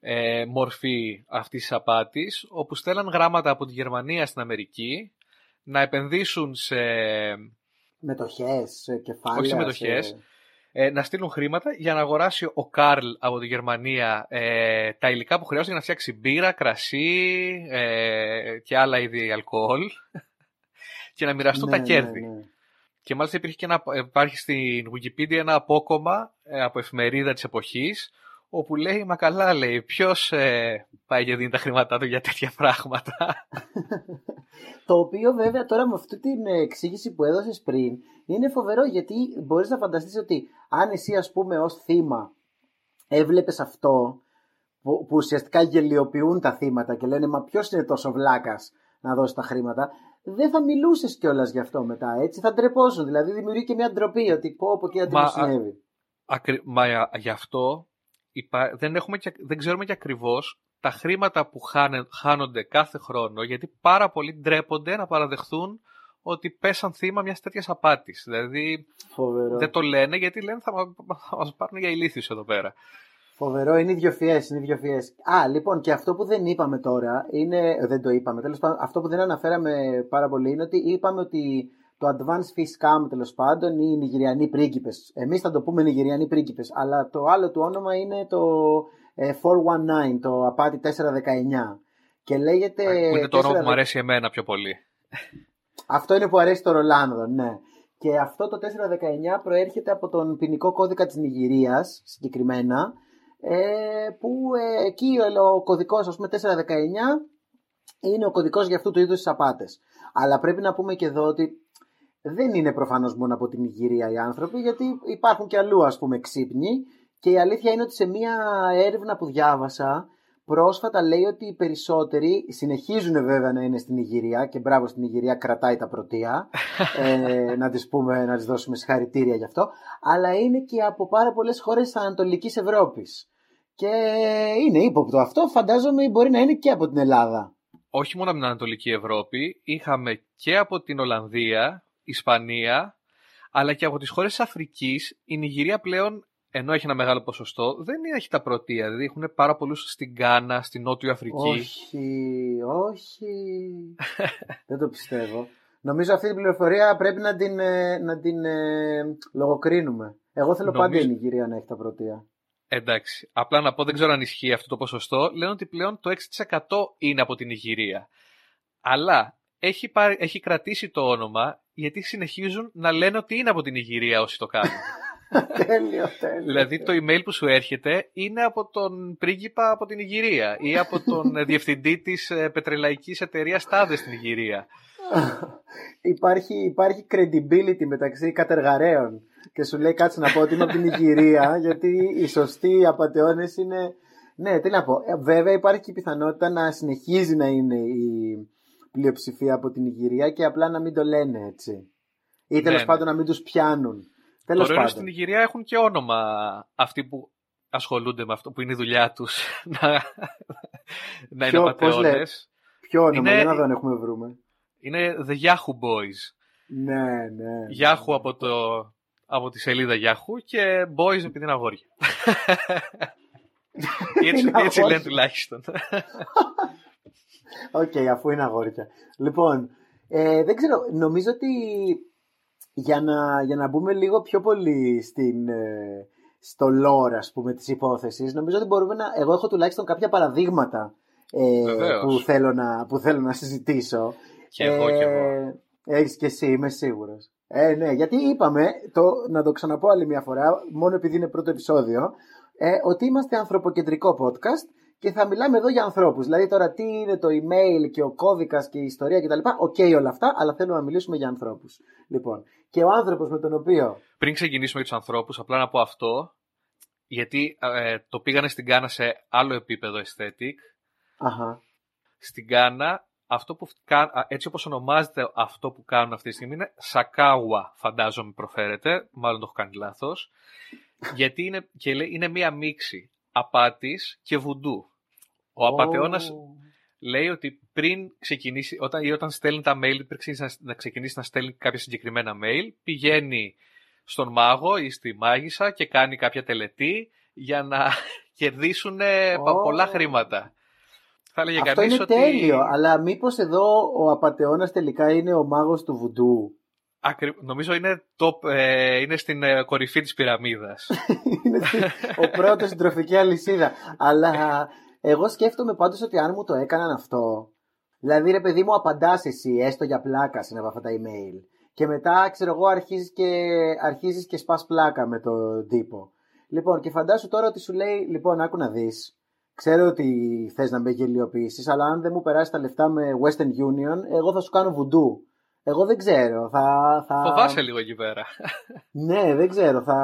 ε, μορφή αυτής της απάτης, όπου στέλναν γράμματα από τη Γερμανία στην Αμερική να επενδύσουν σε Μετοχές, ε, κεφάλαια. Όχι σε μετοχές. σε- ε, να στείλουν χρήματα για να αγοράσει ο Καρλ από τη Γερμανία ε, τα υλικά που χρειάζεται για να φτιάξει μπύρα, κρασί ε, και άλλα είδη αλκοόλ και να μοιραστούν Ναι, τα ναι, κέρδη. ναι. Και μάλιστα υπήρχε και ένα, υπάρχει στην Wikipedia ένα απόκομμα ε, από εφημερίδα της εποχής όπου λέει, μα καλά λέει, ποιος ε, πάει και δίνει τα χρήματά του για τέτοια πράγματα. Το οποίο βέβαια τώρα με αυτή την εξήγηση που έδωσες πριν είναι φοβερό γιατί μπορείς να φανταστείς ότι αν εσύ ας πούμε ως θύμα έβλεπες αυτό που, που ουσιαστικά γελιοποιούν τα θύματα και λένε μα ποιος είναι τόσο βλάκας να δώσει τα χρήματα δεν θα μιλούσες κιόλας γι' αυτό μετά έτσι θα ντρεπόσουν δηλαδή δημιουργεί και μια ντροπή ότι πω πω και τι Μα, μου α- συνέβη Ακρι... Μα α- γι' αυτό υπά... δεν, έχουμε και... δεν ξέρουμε και ακριβώς τα χρήματα που χάνε... χάνονται κάθε χρόνο γιατί πάρα πολλοί ντρέπονται να παραδεχθούν ότι πέσαν θύμα μιας τέτοιας απάτης. Δηλαδή φοβερό δεν το λένε γιατί λένε θα, μα- θα μας πάρουν για ηλίθιους εδώ πέρα. Φοβερό, είναι ιδιοφιέ, είναι ιδιοφιέ. Α, λοιπόν, και αυτό που δεν είπαμε τώρα, είναι, δεν το είπαμε, τέλος πάντων, αυτό που δεν αναφέραμε πάρα πολύ είναι ότι είπαμε ότι το Advanced Fish Scam, τέλος πάντων, ή οι Νιγηριανοί πρίγκιπες. Εμείς θα το πούμε Νιγηριανοί πρίγκιπες, αλλά το άλλο του όνομα είναι το ε, 419, το απάτη 419. Και λέγεται... που είναι το όνομα που 419 μου αρέσει εμένα πιο πολύ. αυτό είναι που αρέσει το Ρολάνδο, ναι. Και αυτό το 419 προέρχεται από τον ποινικό κώδικα της Νιγηρίας, συγκεκριμένα, ε, που ε, εκεί ο, ο κωδικός, ας πούμε, 419 είναι ο κωδικός για αυτού του είδους τις απάτες. Αλλά πρέπει να πούμε και εδώ ότι δεν είναι προφανώς μόνο από την Νιγηρία οι άνθρωποι, γιατί υπάρχουν και αλλού, ας πούμε, ξύπνοι. Και η αλήθεια είναι ότι σε μία έρευνα που διάβασα, πρόσφατα λέει ότι οι περισσότεροι συνεχίζουν βέβαια να είναι στην Ιγυρία και μπράβο στην Ιγυρία κρατάει τα πρωτεία. Ε, να τις πούμε, να τις δώσουμε συγχαρητήρια γι' αυτό. Αλλά είναι και από πάρα πολλές χώρες της Ανατολικής Ευρώπης. Και είναι ύποπτο αυτό φαντάζομαι μπορεί να είναι και από την Ελλάδα. Όχι μόνο από την Ανατολική Ευρώπη, είχαμε και από την Ολλανδία, Ισπανία, αλλά και από τις χώρες της Αφρικής. Η Νιγηρία πλέον, ενώ έχει ένα μεγάλο ποσοστό, δεν έχει τα πρωτεία. Δηλαδή έχουν πάρα πολλούς στην Γκάνα, στην Νότιο Αφρική. όχι, όχι δεν το πιστεύω νομίζω αυτή την πληροφορία πρέπει να την, ε, να την ε, λογοκρίνουμε εγώ θέλω πάντα η Νομίζω- Νιγηρία να έχει τα πρωτεία Εντάξει, απλά να πω, δεν ξέρω αν ισχύει αυτό το ποσοστό. Λένε ότι πλέον το 6% είναι από την Νιγηρία. Αλλά έχει, πάρει- έχει κρατήσει το όνομα γιατί συνεχίζουν να λένε ότι είναι από την Νιγηρία όσοι το κάνουν. τέλειο, τέλειο. δηλαδή το email που σου έρχεται είναι από τον πρίγκιπα από την Ιγυρία ή από τον ε, διευθυντή της ε, πετρελαϊκής εταιρείας Τάδε στην Ιγυρία. υπάρχει, υπάρχει credibility μεταξύ κατεργαρέων και σου λέει κάτσε να πω ότι είμαι από την Ιγυρία γιατί οι σωστοί απαταιώνες είναι ναι τι να πω Ε, βέβαια υπάρχει και η πιθανότητα να συνεχίζει να είναι η πλειοψηφία από την Ιγυρία και απλά να μην το λένε έτσι ή τέλος ναι. πάντων να μην τους πιάνουν τέλος Τώρα είναι πάντων στην Ιγυρία έχουν και όνομα αυτοί που ασχολούνται με αυτό που είναι η δουλειά τους να, να είναι Ποιο- πώς απατεώνες. Ποιο όνομα, Είναι- για να δω αν έχουμε βρούμε. Είναι The Yahoo Boys. Ναι, ναι. Yahoo από, το, από τη σελίδα Yahoo και Boys επειδή είναι αγόρια. έτσι, Είναι έτσι αγόρια. λένε τουλάχιστον. Οκ, αφού είναι αγόρια. Λοιπόν, ε, δεν ξέρω, νομίζω ότι για να, για να μπούμε λίγο πιο πολύ στην, ε, στο lore, ας πούμε, της υπόθεσης, νομίζω ότι μπορούμε να... Εγώ έχω τουλάχιστον κάποια παραδείγματα ε, Βεβαίως. που, θέλω να, που θέλω να συζητήσω. και εγώ και εγώ. Έχεις και εσύ, είμαι σίγουρος. Ε, ναι, γιατί είπαμε, το, να το ξαναπώ άλλη μια φορά, μόνο επειδή είναι πρώτο επεισόδιο, ε, ότι είμαστε ανθρωποκεντρικό podcast και θα μιλάμε εδώ για ανθρώπους. Δηλαδή τώρα τι είναι το email και ο κώδικας και η ιστορία κτλ. Οκ όλα αυτά, αλλά θέλουμε να μιλήσουμε για ανθρώπους. Λοιπόν, και ο άνθρωπος με τον οποίο... Πριν ξεκινήσουμε για τους ανθρώπους, απλά να πω αυτό, γιατί ε, το πήγανε στην Κάνα σε άλλο επίπεδο aesthetic. Αχα, Στην Κάνα, αυτό που, κα- α, έτσι όπως ονομάζεται αυτό που κάνουν αυτή τη στιγμή είναι Σακάουα, φαντάζομαι προφέρεται, μάλλον το έχω κάνει λάθος, γιατί είναι, και λέει, είναι μία μίξη απάτης και βουντού. Ο απατεώνας Ω, λέει ότι πριν ξεκινήσει, όταν, ή όταν στέλνει τα mail, πριν ξεκινήσει να, να ξεκινήσει να στέλνει κάποια συγκεκριμένα mail, πηγαίνει στον μάγο ή στη μάγισσα και κάνει κάποια τελετή για να κερδίσουν ε, πα- Ω. πολλά χρήματα. Θα έλεγε Αυτό κανείς είναι ότι... τέλειο, αλλά μήπως εδώ ο απατεώνας τελικά είναι ο μάγος του βουντού; Ακρι... Νομίζω είναι, top, ε, είναι στην ε, κορυφή της πυραμίδας. είναι ο πρώτος στην τροφική αλυσίδα. Αλλά εγώ σκέφτομαι πάντως ότι αν μου το έκαναν αυτό, δηλαδή ρε παιδί μου απαντάς εσύ έστω για πλάκα σε ένα από αυτά τα email και μετά ξέρω εγώ αρχίζεις και, αρχίζεις και σπάς πλάκα με τον τύπο. Λοιπόν και φαντάσου τώρα ότι σου λέει λοιπόν άκου να δεις Ξέρω ότι θες να με γελιοποιήσεις, αλλά αν δεν μου περάσει τα λεφτά με Western Union, εγώ θα σου κάνω βουντού. Εγώ δεν ξέρω. Θα, θα... Φοβάσαι λίγο εκεί πέρα. Ναι, δεν ξέρω. Θα,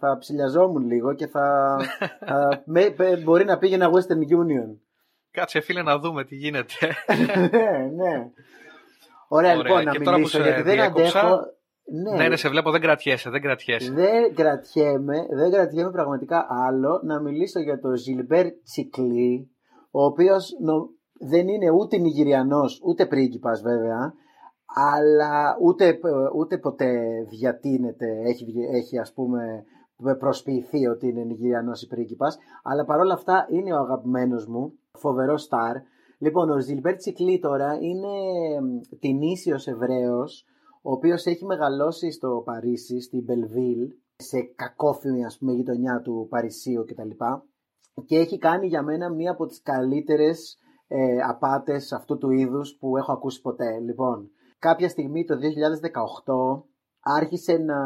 θα ψηλιαζόμουν λίγο και θα. θα με, πε- μπορεί να πήγαινα Western Union. Κάτσε φίλε να δούμε τι γίνεται. ναι, ναι. Ωραία, Ωραία, λοιπόν, να και τώρα που μιλήσω σε γιατί δεν διέκοψα, αντέχω. Ναι, ναι, ναι, σε βλέπω, δεν κρατιέσαι, δεν κρατιέσαι. δεν κρατιέμαι, δεν κρατιέμαι πραγματικά άλλο να μιλήσω για τον Ζιλμπέρ Τσικλή, ο οποίος νο- δεν είναι ούτε Νιγηριανός, ούτε πρίγκιπας βέβαια, αλλά ούτε, ούτε ποτέ διατείνεται, έχει, βγει- έχει ας πούμε προσποιηθεί ότι είναι Νιγηριανός ή πρίγκιπας, αλλά παρόλα αυτά είναι ο αγαπημένος μου, φοβερό στάρ. Λοιπόν, ο Ζιλμπέρ Τσικλί τώρα είναι Τυνήσιος Εβραίος, ο οποίος έχει μεγαλώσει στο Παρίσι, στην Μπελβίλ, σε κακόφημη ας πούμε γειτονιά του Παρισίου κτλ. Και έχει κάνει για μένα μία από τις καλύτερες ε, απάτες αυτού του είδους που έχω ακούσει ποτέ. Λοιπόν, κάποια στιγμή το 2018 άρχισε να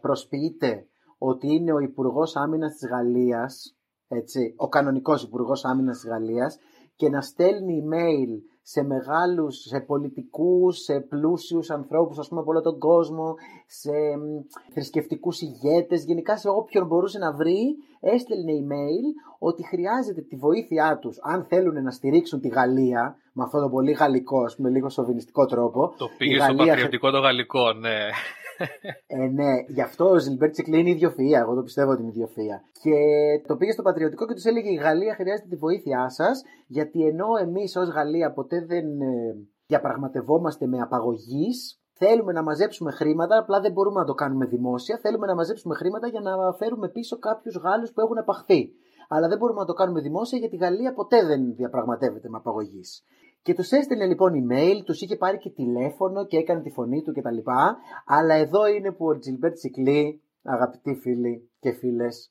προσποιείται ότι είναι ο Υπουργός Άμυνας της Γαλλίας, έτσι, ο κανονικός Υπουργός Άμυνας της Γαλλίας και να στέλνει email σε μεγάλους, σε πολιτικούς, σε πλούσιους ανθρώπους ας πούμε από όλο τον κόσμο, σε μ, θρησκευτικούς ηγέτες, γενικά σε όποιον μπορούσε να βρει, έστελνε email ότι χρειάζεται τη βοήθειά τους αν θέλουν να στηρίξουν τη Γαλλία, με αυτόν τον πολύ γαλλικό, ας πούμε, λίγο σοβινιστικό τρόπο. Το η πήγε στο Γαλλία πατριωτικό το γαλλικό, ναι. ε, ναι, γι' αυτό ο Ζιλμπέρ Τσικλή είναι ιδιοφυα. Εγώ το πιστεύω ότι είναι ιδιοφυα. Και το πήγε στο πατριωτικό και τους έλεγε: Η Γαλλία χρειάζεται τη βοήθειά σας, γιατί ενώ εμείς ως Γαλλία ποτέ δεν ε, διαπραγματευόμαστε με απαγωγείς, θέλουμε να μαζέψουμε χρήματα, απλά δεν μπορούμε να το κάνουμε δημόσια. Θέλουμε να μαζέψουμε χρήματα για να φέρουμε πίσω κάποιους Γάλλους που έχουν απαχθεί. Αλλά δεν μπορούμε να το κάνουμε δημόσια γιατί η Γαλλία ποτέ δεν διαπραγματεύεται με απαγωγείς. Και τους έστελνε λοιπόν email, τους είχε πάρει και τηλέφωνο και έκανε τη φωνή του κτλ. Αλλά εδώ είναι που ο Τζιλμπέρτ Τσικλή, αγαπητοί φίλοι και φίλες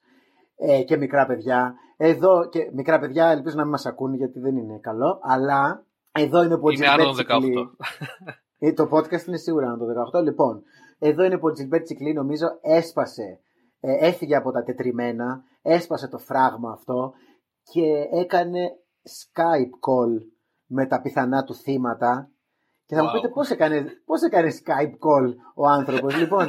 ε, και μικρά παιδιά, εδώ και μικρά παιδιά ελπίζω να μην μας ακούνε γιατί δεν είναι καλό, αλλά εδώ είναι που ο Είναι άνω Τζιλμπέρτ των Τσικλή. 18. Ε, το podcast είναι σίγουρα άνω των 18. Λοιπόν, εδώ είναι που ο Τζιλμπέρτ Τσικλή νομίζω έσπασε, ε, έφυγε από τα τετριμμένα, έσπασε το φράγμα αυτό και έκανε Skype call με τα πιθανά του θύματα. Και θα μου Wow. πείτε πώς έκανε, πώς έκανε Skype call ο άνθρωπος; λοιπόν,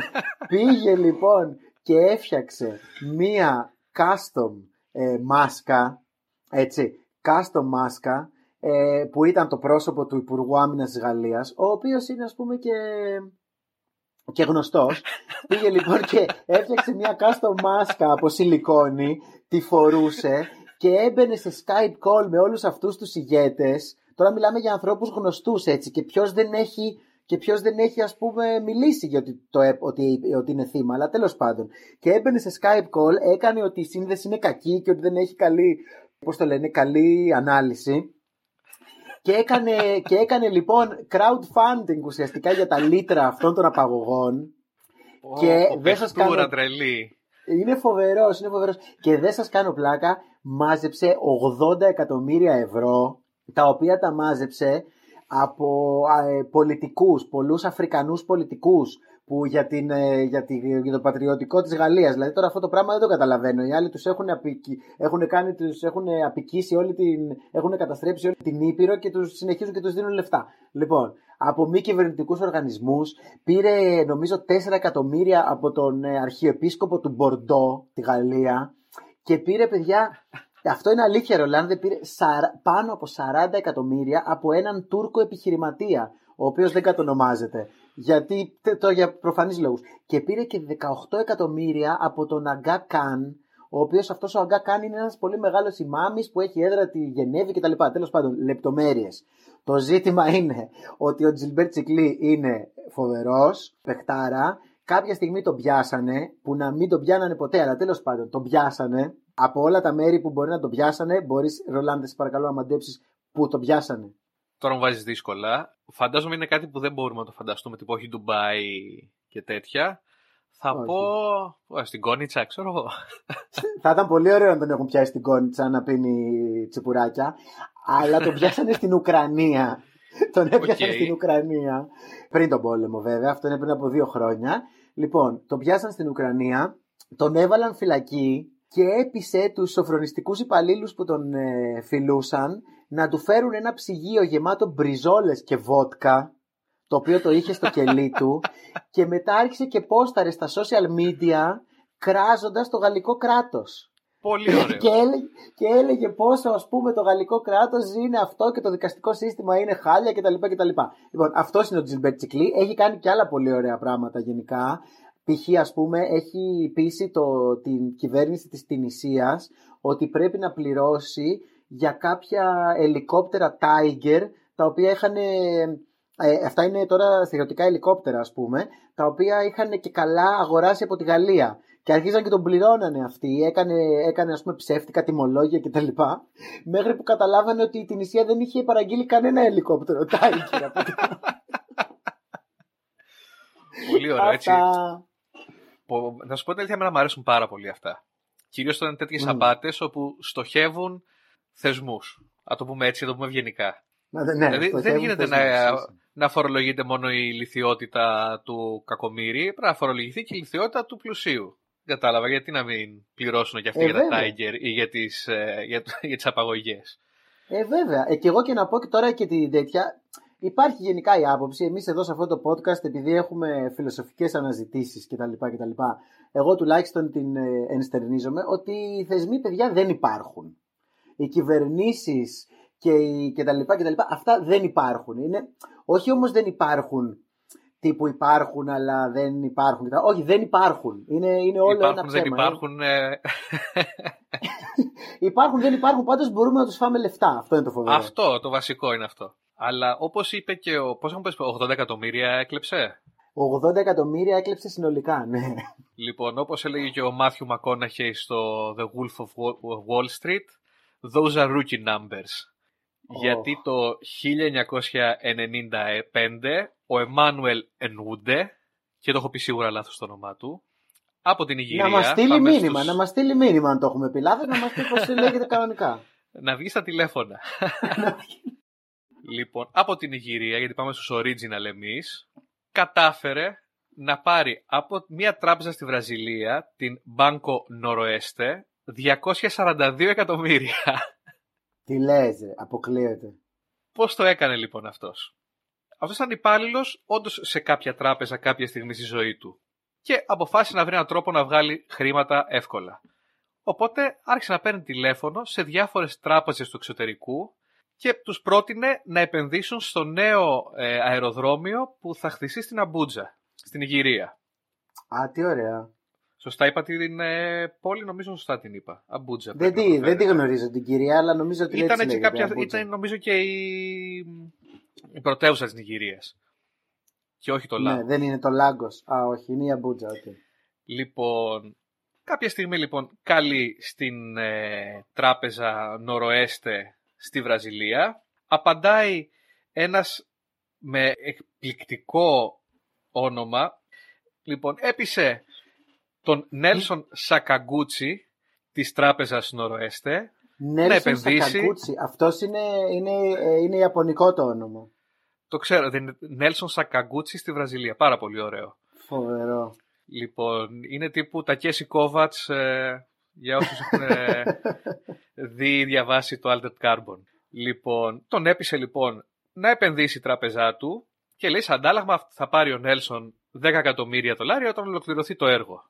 πήγε λοιπόν και έφτιαξε μία custom ε, μάσκα, έτσι, custom μάσκα, ε, που ήταν το πρόσωπο του Υπουργού Άμυνας της Γαλλίας, ο οποίος είναι ας πούμε και και γνωστός, πήγε λοιπόν και έφτιαξε μια κάστο μάσκα από σιλικόνη, τη φορούσε και έμπαινε σε Skype call με όλους αυτούς τους ηγέτες. Τώρα μιλάμε για ανθρώπους γνωστούς έτσι και ποιος δεν έχει και ποιος δεν έχει ας πούμε μιλήσει για ότι, το, ότι, ότι είναι θύμα, αλλά τέλος πάντων. Και έμπαινε σε Skype call, έκανε ότι η σύνδεση είναι κακή και ότι δεν έχει καλή, πώς το λένε, καλή ανάλυση. Και έκανε, και έκανε λοιπόν crowdfunding ουσιαστικά για τα λίτρα αυτών των απαγωγών. και δεν σας κάνω... τρελή. Είναι φοβερός, είναι φοβερός. Και δεν σας κάνω πλάκα, μάζεψε 80 εκατομμύρια ευρώ, τα οποία τα μάζεψε από ε, πολιτικούς, πολλούς Αφρικανούς πολιτικούς που για, την, ε, για, τη, για το πατριωτικό της Γαλλίας. Δηλαδή τώρα αυτό το πράγμα δεν το καταλαβαίνω. Οι άλλοι τους έχουν, απικ, έχουν, κάνει, τους έχουν απικήσει όλη την, έχουν καταστρέψει όλη την Ήπειρο και τους συνεχίζουν και τους δίνουν λεφτά. Λοιπόν, από μη κυβερνητικούς οργανισμούς πήρε νομίζω 4 εκατομμύρια από τον ε, αρχιεπίσκοπο του Μπορντό, τη Γαλλία και πήρε παιδιά αυτό είναι αλήθεια, Ρολάνδε πήρε πάνω από 40 εκατομμύρια από έναν Τούρκο επιχειρηματία, ο οποίος δεν κατονομάζεται. Γιατί το για προφανείς λόγους. Και πήρε και 18 εκατομμύρια από τον Αγκά Καν, ο οποίος αυτός ο Αγκά Καν είναι ένας πολύ μεγάλος ημάμι που έχει έδρα τη Γενέβη κτλ. Τέλος πάντων, λεπτομέρειες. Το ζήτημα είναι ότι ο Τζιλμπέρ Τσικλή είναι φοβερός, παιχτάρα. Κάποια στιγμή τον πιάσανε, που να μην τον πιάνανε ποτέ, αλλά τέλος πάντων τον πιάσανε από όλα τα μέρη που μπορεί να τον πιάσανε, μπορείς, Ρολάντε, παρακαλώ, να μαντέψεις που τον πιάσανε. Τώρα μου βάζεις δύσκολα. Φαντάζομαι είναι κάτι που δεν μπορούμε να το φανταστούμε, τύπου όχι Ντουμπάι και τέτοια. Θα όχι. πω. στην Κόνιτσα, ξέρω εγώ. Θα ήταν πολύ ωραίο να τον έχουν πιάσει στην Κόνιτσα να πίνει τσιπουράκια. Αλλά τον πιάσανε στην Ουκρανία. Τον έπιασαν okay. στην Ουκρανία. Πριν τον πόλεμο, βέβαια. Αυτό είναι πριν από δύο χρόνια. Λοιπόν, τον πιάσαν στην Ουκρανία. Τον έβαλαν φυλακή και έπεισε τους σοφρονιστικούς υπαλλήλους που τον ε, φιλούσαν να του φέρουν ένα ψυγείο γεμάτο μπριζόλες και βότκα το οποίο το είχε στο κελί του και μετά άρχισε και πόσταρε στα social media κράζοντας το γαλλικό κράτος. Πολύ ωραίος. και, έλεγε, και έλεγε πόσο ας πούμε το γαλλικό κράτος είναι αυτό και το δικαστικό σύστημα είναι χάλια κτλ. κτλ. Λοιπόν, αυτός είναι ο Τζιλμπέρ Τσικλή. Έχει κάνει και άλλα πολύ ωραία πράγματα γενικά π.χ. ας πούμε έχει πείσει το, την κυβέρνηση της Τινησίας ότι πρέπει να πληρώσει για κάποια ελικόπτερα Tiger τα οποία είχαν ε, αυτά είναι τώρα στερεωτικά ελικόπτερα ας πούμε τα οποία είχαν και καλά αγοράσει από τη Γαλλία και αρχίζαν και τον πληρώνανε αυτοί, έκανε, έκανε ας πούμε ψεύτικα τιμολόγια κτλ. Μέχρι που καταλάβανε ότι η Τινησία δεν είχε παραγγείλει κανένα ελικόπτερο Tiger. Πολύ ωραία, έτσι να σου πω την αλήθεια, εμένα μου αρέσουν πάρα πολύ αυτά. Κυρίως όταν είναι τέτοιες mm. απάτες όπου στοχεύουν θεσμούς. Α το πούμε έτσι, να το πούμε ευγενικά. Ναι, ναι, δηλαδή δεν γίνεται να, να φορολογείται μόνο η λιθιότητα του κακομύρι, πρέπει να φορολογηθεί και η λιθιότητα του πλουσίου. Κατάλαβα, γιατί να μην πληρώσουν και αυτοί ε, για τα Tiger ή για τις, ε, για, για τις απαγωγές. Ε, βέβαια. Ε, και εγώ και να πω και τώρα και την τέτοια, Υπάρχει γενικά η άποψη, εμείς εδώ σε αυτό το podcast, επειδή έχουμε φιλοσοφικές αναζητήσεις κτλ. κτλ εγώ τουλάχιστον την ε, ενστερνίζομαι ότι οι θεσμοί παιδιά δεν υπάρχουν. Οι κυβερνήσεις και, και τα λοιπά και τα λοιπά, αυτά δεν υπάρχουν. Είναι, όχι όμως δεν υπάρχουν τύπου υπάρχουν αλλά δεν υπάρχουν. Όχι, δεν υπάρχουν. Είναι, είναι όλο υπάρχουν, ένα ψέμα. Δεν υπάρχουν, ε... υπάρχουν, δεν υπάρχουν, πάντως μπορούμε να τους φάμε λεφτά. Αυτό είναι το φοβερό. Αυτό, το βασικό είναι αυτό. Αλλά όπως είπε και ο. Πώς έχουν πει, 80 εκατομμύρια έκλεψε; 80 εκατομμύρια έκλεψε συνολικά, ναι. Λοιπόν, όπως έλεγε και ο Μάθιου Μακόναχε στο The Wolf of Wall Street, those are rookie numbers. Γιατί το 1995 ο Εμμάνουελ Ενούντε, και το έχω πει σίγουρα λάθος το όνομά του, από την Ιγυρία. Να μας στείλει μήνυμα, να μας στείλει μήνυμα αν το έχουμε πει λάθος, να μας πει πώς λέγεται κανονικά. να βγει στα τηλέφωνα. Λοιπόν, από την Ιγυρία, γιατί πάμε στους original εμείς, κατάφερε να πάρει από μια τράπεζα στη Βραζιλία, την Banco Noroeste, 242 εκατομμύρια. Τι λες, αποκλείεται. Πώς το έκανε λοιπόν αυτός; Αυτός ήταν υπάλληλος όντως σε κάποια τράπεζα κάποια στιγμή στη ζωή του. Και αποφάσισε να βρει έναν τρόπο να βγάλει χρήματα εύκολα. Οπότε άρχισε να παίρνει τηλέφωνο σε διάφορες τράπεζες του εξωτερικού και τους πρότεινε να επενδύσουν στο νέο ε, αεροδρόμιο που θα χτιστεί στην Αμπούτζα. στην Ιγυρία. Α, τι ωραία. Σωστά είπα την ε, πόλη, νομίζω σωστά την είπα. Αμπούτζα. Δεν πρέπει τη, να δεν τη προφέρετε. γνωρίζω την κυρία, αλλά νομίζω ότι Ήταν έτσι και λέγεται, κάποια, Αμπούτζα. ήταν νομίζω και η, η πρωτεύουσα της Νιγηρίας. Και όχι το Ναι, Λάγο. δεν είναι το Λάγος. Α, όχι, είναι η Αμπούτζα. οκ. Λοιπόν, κάποια στιγμή λοιπόν καλεί στην ε, τράπεζα Νοροέστε στη Βραζιλία. Απαντάει ένας με εκπληκτικό όνομα. Λοιπόν, έπεισε τον Νέλσον Σακαγκούτσι της τράπεζας Νοροέστε. Νέλσον επενδύσει. Σακαγκούτσι. Αυτός είναι, είναι, ε, είναι ιαπωνικό το όνομα. Το ξέρω, δεν είναι Νέλσον Σακαγκούτσι στη Βραζιλία. Πάρα πολύ ωραίο. Φοβερό. Λοιπόν, είναι τύπου τα Κέσι Κόβατς ε, για όσους έχουν ε, δει ή διαβάσει το Altered Carbon. Λοιπόν, τον έπεισε λοιπόν να επενδύσει η τράπεζά του και λέει σε αντάλλαγμα θα πάρει ο Νέλσον 10 εκατομμύρια δολάρια όταν ολοκληρωθεί το έργο.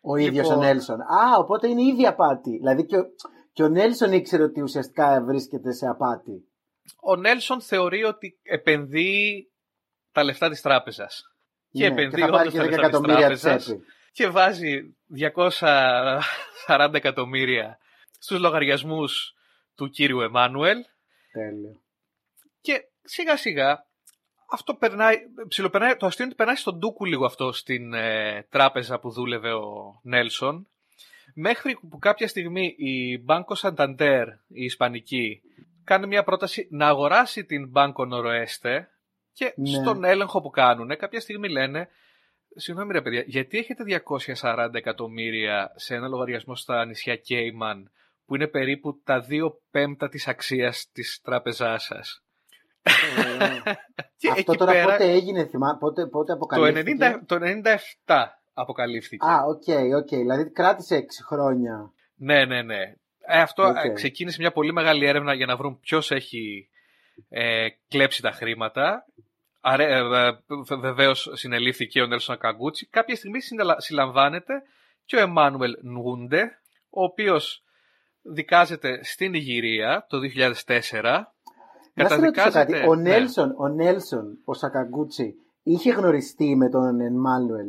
Ο ίδιος Λοιπόν. ο Νέλσον. Α, οπότε είναι ήδη απάτη. Δηλαδή και ο, και ο Νέλσον ήξερε ότι ουσιαστικά βρίσκεται σε απάτη. Ο Νέλσον θεωρεί ότι επενδύει τα λεφτά της τράπεζας. Και Ναι, επενδύει θα πάρει όντως και τα 10 λεφτά της εκατομμύρια τράπεζας. τσέπη. και βάζει 240 εκατομμύρια στους λογαριασμούς του κύριου Εμμάνουελ Τέλειο. και σιγά σιγά αυτό περνάει, ψιλοπερνάει, το αστείο είναι ότι περνάει στον ντούκου λίγο αυτό στην ε, τράπεζα που δούλευε ο Νέλσον μέχρι που κάποια στιγμή η Banco Santander, η Ισπανική, κάνει μια πρόταση να αγοράσει την Banco Noroeste και Ναι. στον έλεγχο που κάνουν κάποια στιγμή λένε Συγγνώμη ρε παιδιά, γιατί έχετε 240 εκατομμύρια σε ένα λογαριασμό στα νησιά Κέιμαν που είναι περίπου τα 2 πέμπτα της αξίας της τράπεζάς σας; Φοβερό. Και Αυτό εκεί τώρα πέρα, πότε έγινε, θυμά, πότε, πότε το, αποκαλύφθηκε. 90, το 97 αποκαλύφθηκε. Α, οκ, οκ. Δηλαδή κράτησε 6 χρόνια. Ναι, ναι, ναι. Ε, αυτό Οκ. ε, ξεκίνησε μια πολύ μεγάλη έρευνα για να βρουν ποιος έχει ε, κλέψει τα χρήματα. Αρέ, ε, Βεβαίως συνελήφθηκε ο Νέλσον Καγκούτσι. Κάποια στιγμή συνελα- συλλαμβάνεται και ο Εμμάνουελ Νγούντε, ο οποίος δικάζεται στην Ιγυρία το 2004. Να σε ρωτήσω κάτι. Ο ναι. Νέλσον, ο Νέλσον, ο Σακαγκούτσι, είχε γνωριστεί με τον Εμμάνουελ.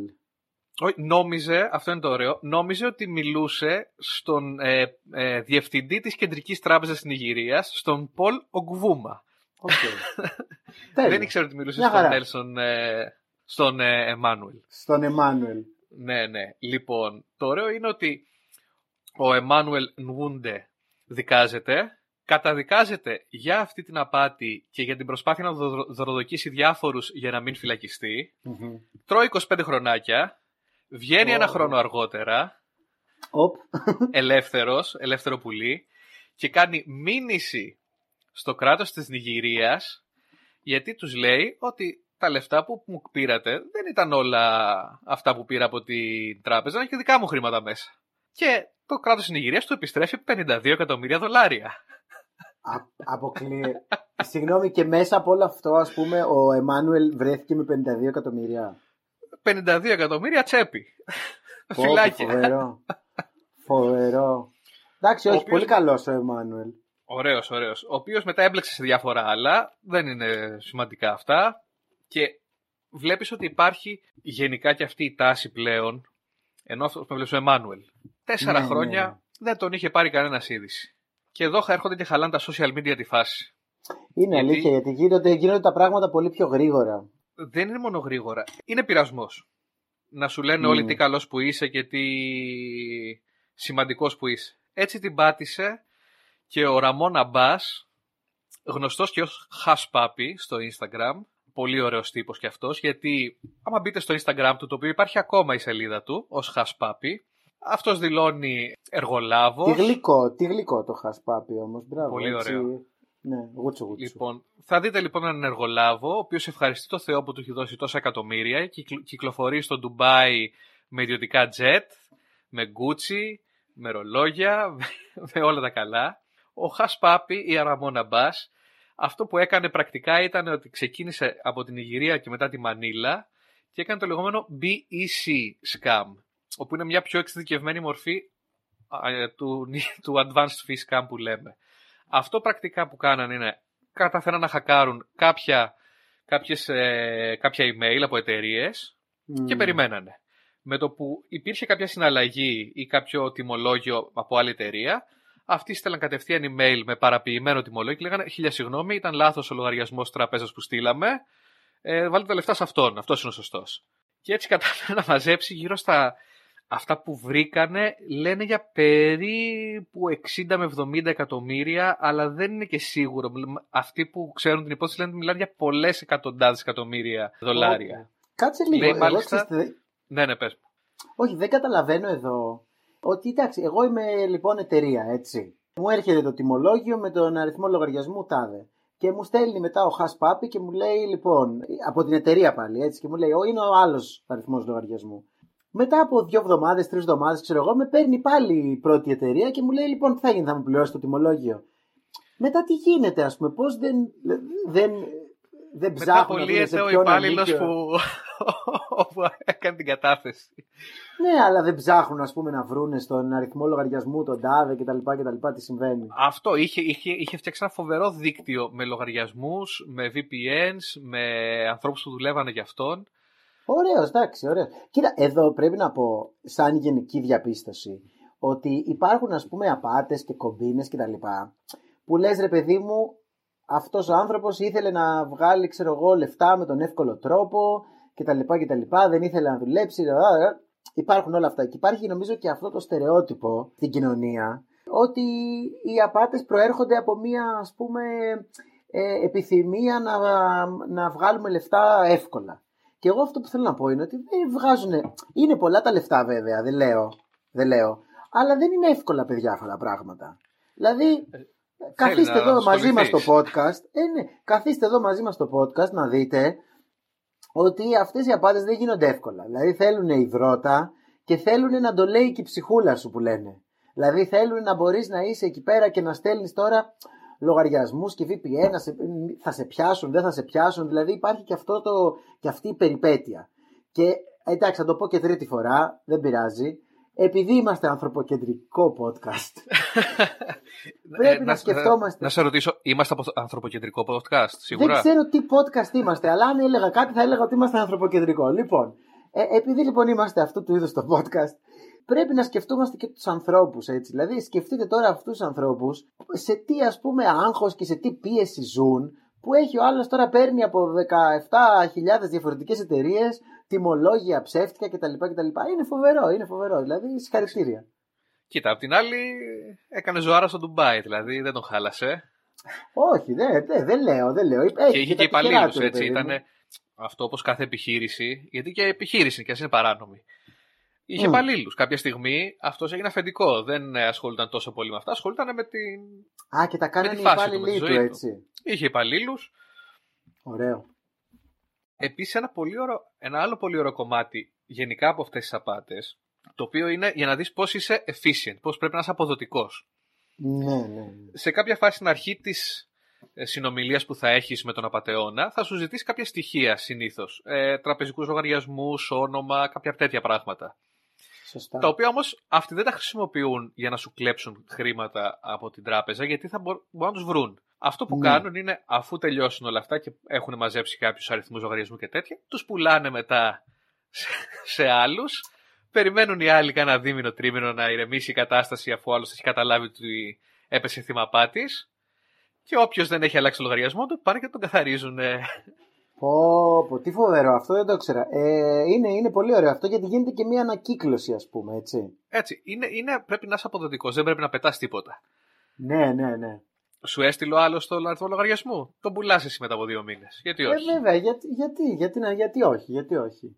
Όχι, νόμιζε, αυτό είναι το ωραίο, νόμιζε ότι μιλούσε στον ε, ε, διευθυντή της Κεντρικής Τράπεζας της Νιγηρίας, στον Πολ Ογκβούμα. Οκ. Τέλεια. Δεν ήξερα ότι μιλούσε Μια στον χαρά. Νέλσον, ε, στον ε, Εμμάνουελ. Στον Εμμάνουελ. Ναι, ναι. Λοιπόν, το ωραίο είναι ότι ο Εμμάνουελ Νγούντε δικάζεται, καταδικάζεται για αυτή την απάτη και για την προσπάθεια να δο- δωροδοκήσει διάφορους για να μην φυλακιστεί, Μμμ. τρώει 25 χρονάκια, βγαίνει Ω. ένα χρόνο αργότερα, Οπ. ελεύθερος, ελεύθερο πουλί και κάνει μήνυση στο κράτος της Νιγηρίας γιατί τους λέει ότι τα λεφτά που μου πήρατε δεν ήταν όλα αυτά που πήρα από την τράπεζα, ήταν και δικά μου χρήματα μέσα. Και το κράτος της Νιγηρίας του επιστρέφει 52 εκατομμύρια δολάρια. Α- Αποκλείει. Συγγνώμη, και μέσα από όλο αυτό, ας πούμε, ο Εμμάνουελ βρέθηκε με 52 εκατομμύρια. 52 εκατομμύρια τσέπη. Πω, πω, Φυλάκια. Φοβερό. Φοβερό. Εντάξει, Ο όχι, οποίος- πολύ καλός ο Εμμάνουελ. Ωραίος, ωραίος. Ο οποίος μετά έμπλεξε σε διάφορα άλλα. Δεν είναι σημαντικά αυτά. Και βλέπεις ότι υπάρχει γενικά και αυτή η τάση πλέον, ενώ αυτός που έβλεψε ο Εμμάνουελ. Τέσσερα Ναι, ναι, χρόνια ναι. δεν τον είχε πάρει κανένας είδηση. Και εδώ έρχονται και χαλάνε τα social media τη φάση. Είναι Γιατί- αλήθεια, γιατί γίνονται, γίνονται τα πράγματα πολύ πιο γρήγορα. Δεν είναι μόνο γρήγορα. Είναι πειρασμός. Να σου λένε Mm. όλοι τι καλός που είσαι και τι σημαντικός που είσαι. Έτσι την πάτησε και ο Ραμόν Αμπάς, γνωστός και ως Χασπάπη στο Instagram, πολύ ωραίος τύπος κι αυτός, γιατί άμα μπείτε στο Instagram του, το οποίο υπάρχει ακόμα η σελίδα του, ως Χασπάπη, αυτός δηλώνει εργολάβος. Τι γλυκό, τι γλυκό το χασπάπι όμως. Μπράβο. Πολύ έτσι. ωραίο. Ναι, γούτσου γούτσου. Λοιπόν, θα δείτε λοιπόν έναν εργολάβο, ο οποίος ευχαριστεί το Θεό που του έχει δώσει τόσα εκατομμύρια, κυκλο- κυκλοφορεί στο Ντουμπάι με ιδιωτικά τζετ, με γκούτσι, με ρολόγια, με όλα τα καλά. Ο Χας Πάπη ή Αραμόνα Μπάς, αυτό που έκανε πρακτικά ήταν ότι ξεκίνησε από την Ιγυρία και μετά τη Μανίλα και έκανε το λεγόμενο BEC scam, όπου είναι μια πιο εξειδικευμένη μορφή α, ε, του, του advanced fee scam που λέμε. Αυτό πρακτικά που κάνανε είναι καταφέραν να χακάρουν κάποια, κάποιες, ε, κάποια email από εταιρείες, και περιμένανε. Με το που υπήρχε κάποια συναλλαγή ή κάποιο τιμολόγιο από άλλη εταιρεία, αυτοί στέλναν κατευθείαν email με παραποιημένο τιμολόγιο και λέγανε Χίλια συγγνώμη, ήταν λάθος ο λογαριασμός τραπέζας που στείλαμε. Ε, βάλτε τα λεφτά σε αυτόν. Αυτός είναι ο σωστός. Και έτσι κατάφερε να μαζέψει γύρω στα. Αυτά που βρήκανε λένε για περίπου 60 με 70 εκατομμύρια, αλλά δεν είναι και σίγουρο. Αυτοί που ξέρουν την υπόθεση λένε ότι μιλάνε για πολλές εκατοντάδες εκατομμύρια δολάρια. Κάτσε λίγο. Λέει, εγώ μάλιστα- ξέρεις τι- Ναι, ναι, πες. μου. Όχι, δεν καταλαβαίνω εδώ. Ότι εντάξει, εγώ είμαι λοιπόν εταιρεία, έτσι. Μου έρχεται το τιμολόγιο με τον αριθμό λογαριασμού τάδε. Και μου στέλνει μετά ο Χας Πάπη και μου λέει λοιπόν, από την εταιρεία πάλι έτσι, και μου λέει, «Ω, είναι ο άλλος αριθμός λογαριασμού. Μετά από δύο εβδομάδες, τρεις εβδομάδες, ξέρω εγώ, με παίρνει πάλι η πρώτη εταιρεία και μου λέει, λοιπόν, τι θα γίνει, θα μου πληρώσει το τιμολόγιο. Μετά τι γίνεται, ας πούμε, πώς δεν, δεν, δεν Μετά ψάχνουν να δουν απολύεται σε ο ποιον υπάλληλος ανήκει ο- που... που έκανε την κατάθεση. Ναι, αλλά δεν ψάχνουν ας πούμε, να βρούνε στον αριθμό λογαριασμού, τον τάδε κτλ. κτλ τι συμβαίνει. Αυτό είχε, είχε, είχε φτιάξει ένα φοβερό δίκτυο με λογαριασμούς, με VPNs, με ανθρώπους που δουλεύανε για αυτόν. Ωραίος, εντάξει, ωραίος. Κοίτα, εδώ πρέπει να πω, σαν γενική διαπίστωση, ότι υπάρχουν ας πούμε απάτες και κομπίνες κτλ. Που λες ρε παιδί μου, αυτός ο άνθρωπος ήθελε να βγάλει, ξέρω εγώ, λεφτά με τον εύκολο τρόπο κτλ. κτλ. Δεν ήθελε να δουλέψει. ρε, ρε, ρε. Υπάρχουν όλα αυτά. Και υπάρχει νομίζω και αυτό το στερεότυπο στην κοινωνία ότι οι απάτες προέρχονται από μια ας πούμε ε, επιθυμία να, να βγάλουμε λεφτά εύκολα. Και εγώ αυτό που θέλω να πω είναι ότι δεν βγάζουν. Είναι πολλά τα λεφτά βέβαια, δεν λέω. Δεν λέω. Αλλά δεν είναι εύκολα, παιδιά, αυτά τα πράγματα. Δηλαδή, καθίστε Ε, να εδώ μαζί μας στο ασχοληθείς. podcast. Ε, ναι, καθίστε εδώ μαζί μας στο podcast να δείτε ότι αυτές οι απάντες δεν γίνονται εύκολα. Δηλαδή θέλουν υδρότα και θέλουν να το λέει και η ψυχούλα σου που λένε. Δηλαδή θέλουν να μπορείς να είσαι εκεί πέρα και να στέλνεις τώρα λογαριασμούς και VPN, να σε, θα σε πιάσουν, δεν θα σε πιάσουν. Δηλαδή υπάρχει και, αυτό το, και αυτή η περιπέτεια. Και εντάξει, θα το πω και τρίτη φορά, δεν πειράζει. Επειδή είμαστε ανθρωποκεντρικό podcast, Πρέπει να σκεφτόμαστε. Ε, Να σε ρωτήσω, είμαστε από ανθρωποκεντρικό podcast, σίγουρα; Δεν ξέρω τι podcast είμαστε, αλλά αν έλεγα κάτι θα έλεγα ότι είμαστε ανθρωποκεντρικό. Λοιπόν, ε, επειδή λοιπόν είμαστε αυτού του είδους το podcast, πρέπει να σκεφτόμαστε και τους ανθρώπους, έτσι. Δηλαδή, σκεφτείτε τώρα αυτούς τους ανθρώπους, σε τι ας πούμε άγχος και σε τι πίεση ζουν, που έχει ο άλλος τώρα παίρνει από 17.000 διαφορετικές εταιρείες τιμολόγια ψεύτικα κτλ. κτλ. Είναι φοβερό, είναι φοβερό. Δηλαδή, συγχαρητήρια. Κοίτα, απ' την άλλη έκανε ζωάρα στο Ντουμπάι, δηλαδή δεν τον χάλασε. Όχι, δεν δε, δεν λέω, δεν λέω. Έχει και είχε τα και τυχερά υπαλλήλους, του, ρε έτσι. παιδί μου. Ήταν αυτό όπως κάθε επιχείρηση, γιατί και επιχείρηση και ας είναι παράνομη. Είχε Μμ. υπαλλήλους. Κάποια στιγμή αυτός έγινε αφεντικό. Δεν ε, ασχολούνταν τόσο πολύ με αυτά. Ασχολούνταν με την. Α, και τα κάνανε οι τη φάση του, με υπάλληλοι τη του, ζωή του. έτσι. Είχε υπαλλήλους. Ωραίο. Επίσης, ένα, πολύ ωραίο- ένα άλλο πολύ ωραίο κομμάτι γενικά από αυτές τις απάτες, το οποίο είναι για να δεις πώς είσαι efficient, πώς πρέπει να είσαι αποδοτικός. Ναι, ναι. ναι. σε κάποια φάση στην αρχή της συνομιλίας που θα έχεις με τον απαταιώνα, θα σου ζητήσει κάποια στοιχεία συνήθως. Ε, Τραπεζικούς λογαριασμούς, όνομα, κάποια τέτοια πράγματα. Σωστά. Τα οποία όμως αυτοί δεν τα χρησιμοποιούν για να σου κλέψουν χρήματα από την τράπεζα, γιατί θα μπο- μπορούν να τους βρουν. Αυτό που Ναι. κάνουν είναι, αφού τελειώσουν όλα αυτά και έχουν μαζέψει κάποιους αριθμούς λογαριασμού και τέτοια, τους πουλάνε μετά σε, σε άλλους. Περιμένουν οι άλλοι κάνα δίμηνο, τρίμηνο να ηρεμήσει η κατάσταση αφού ο άλλος έχει καταλάβει ότι έπεσε θύμα απάτη. Και όποιος δεν έχει αλλάξει το λογαριασμό του, πάνε και τον καθαρίζουν. Ε. Πω, πω, τι φοβερό, αυτό δεν το ήξερα. Ε, είναι, είναι πολύ ωραίο αυτό γιατί γίνεται και μια ανακύκλωση, ας πούμε, έτσι. Έτσι, είναι, είναι, πρέπει να είσαι αποδοτικός, δεν πρέπει να πετάς τίποτα. Ναι, ναι, ναι. Σου έστειλε ο άλλος το αριθμό λογαριασμού; Τον πουλάς εσύ μετά από δύο μήνες. Γιατί όχι; Ε, βέβαια, γιατί, γιατί, γιατί, να- γιατί όχι, γιατί όχι.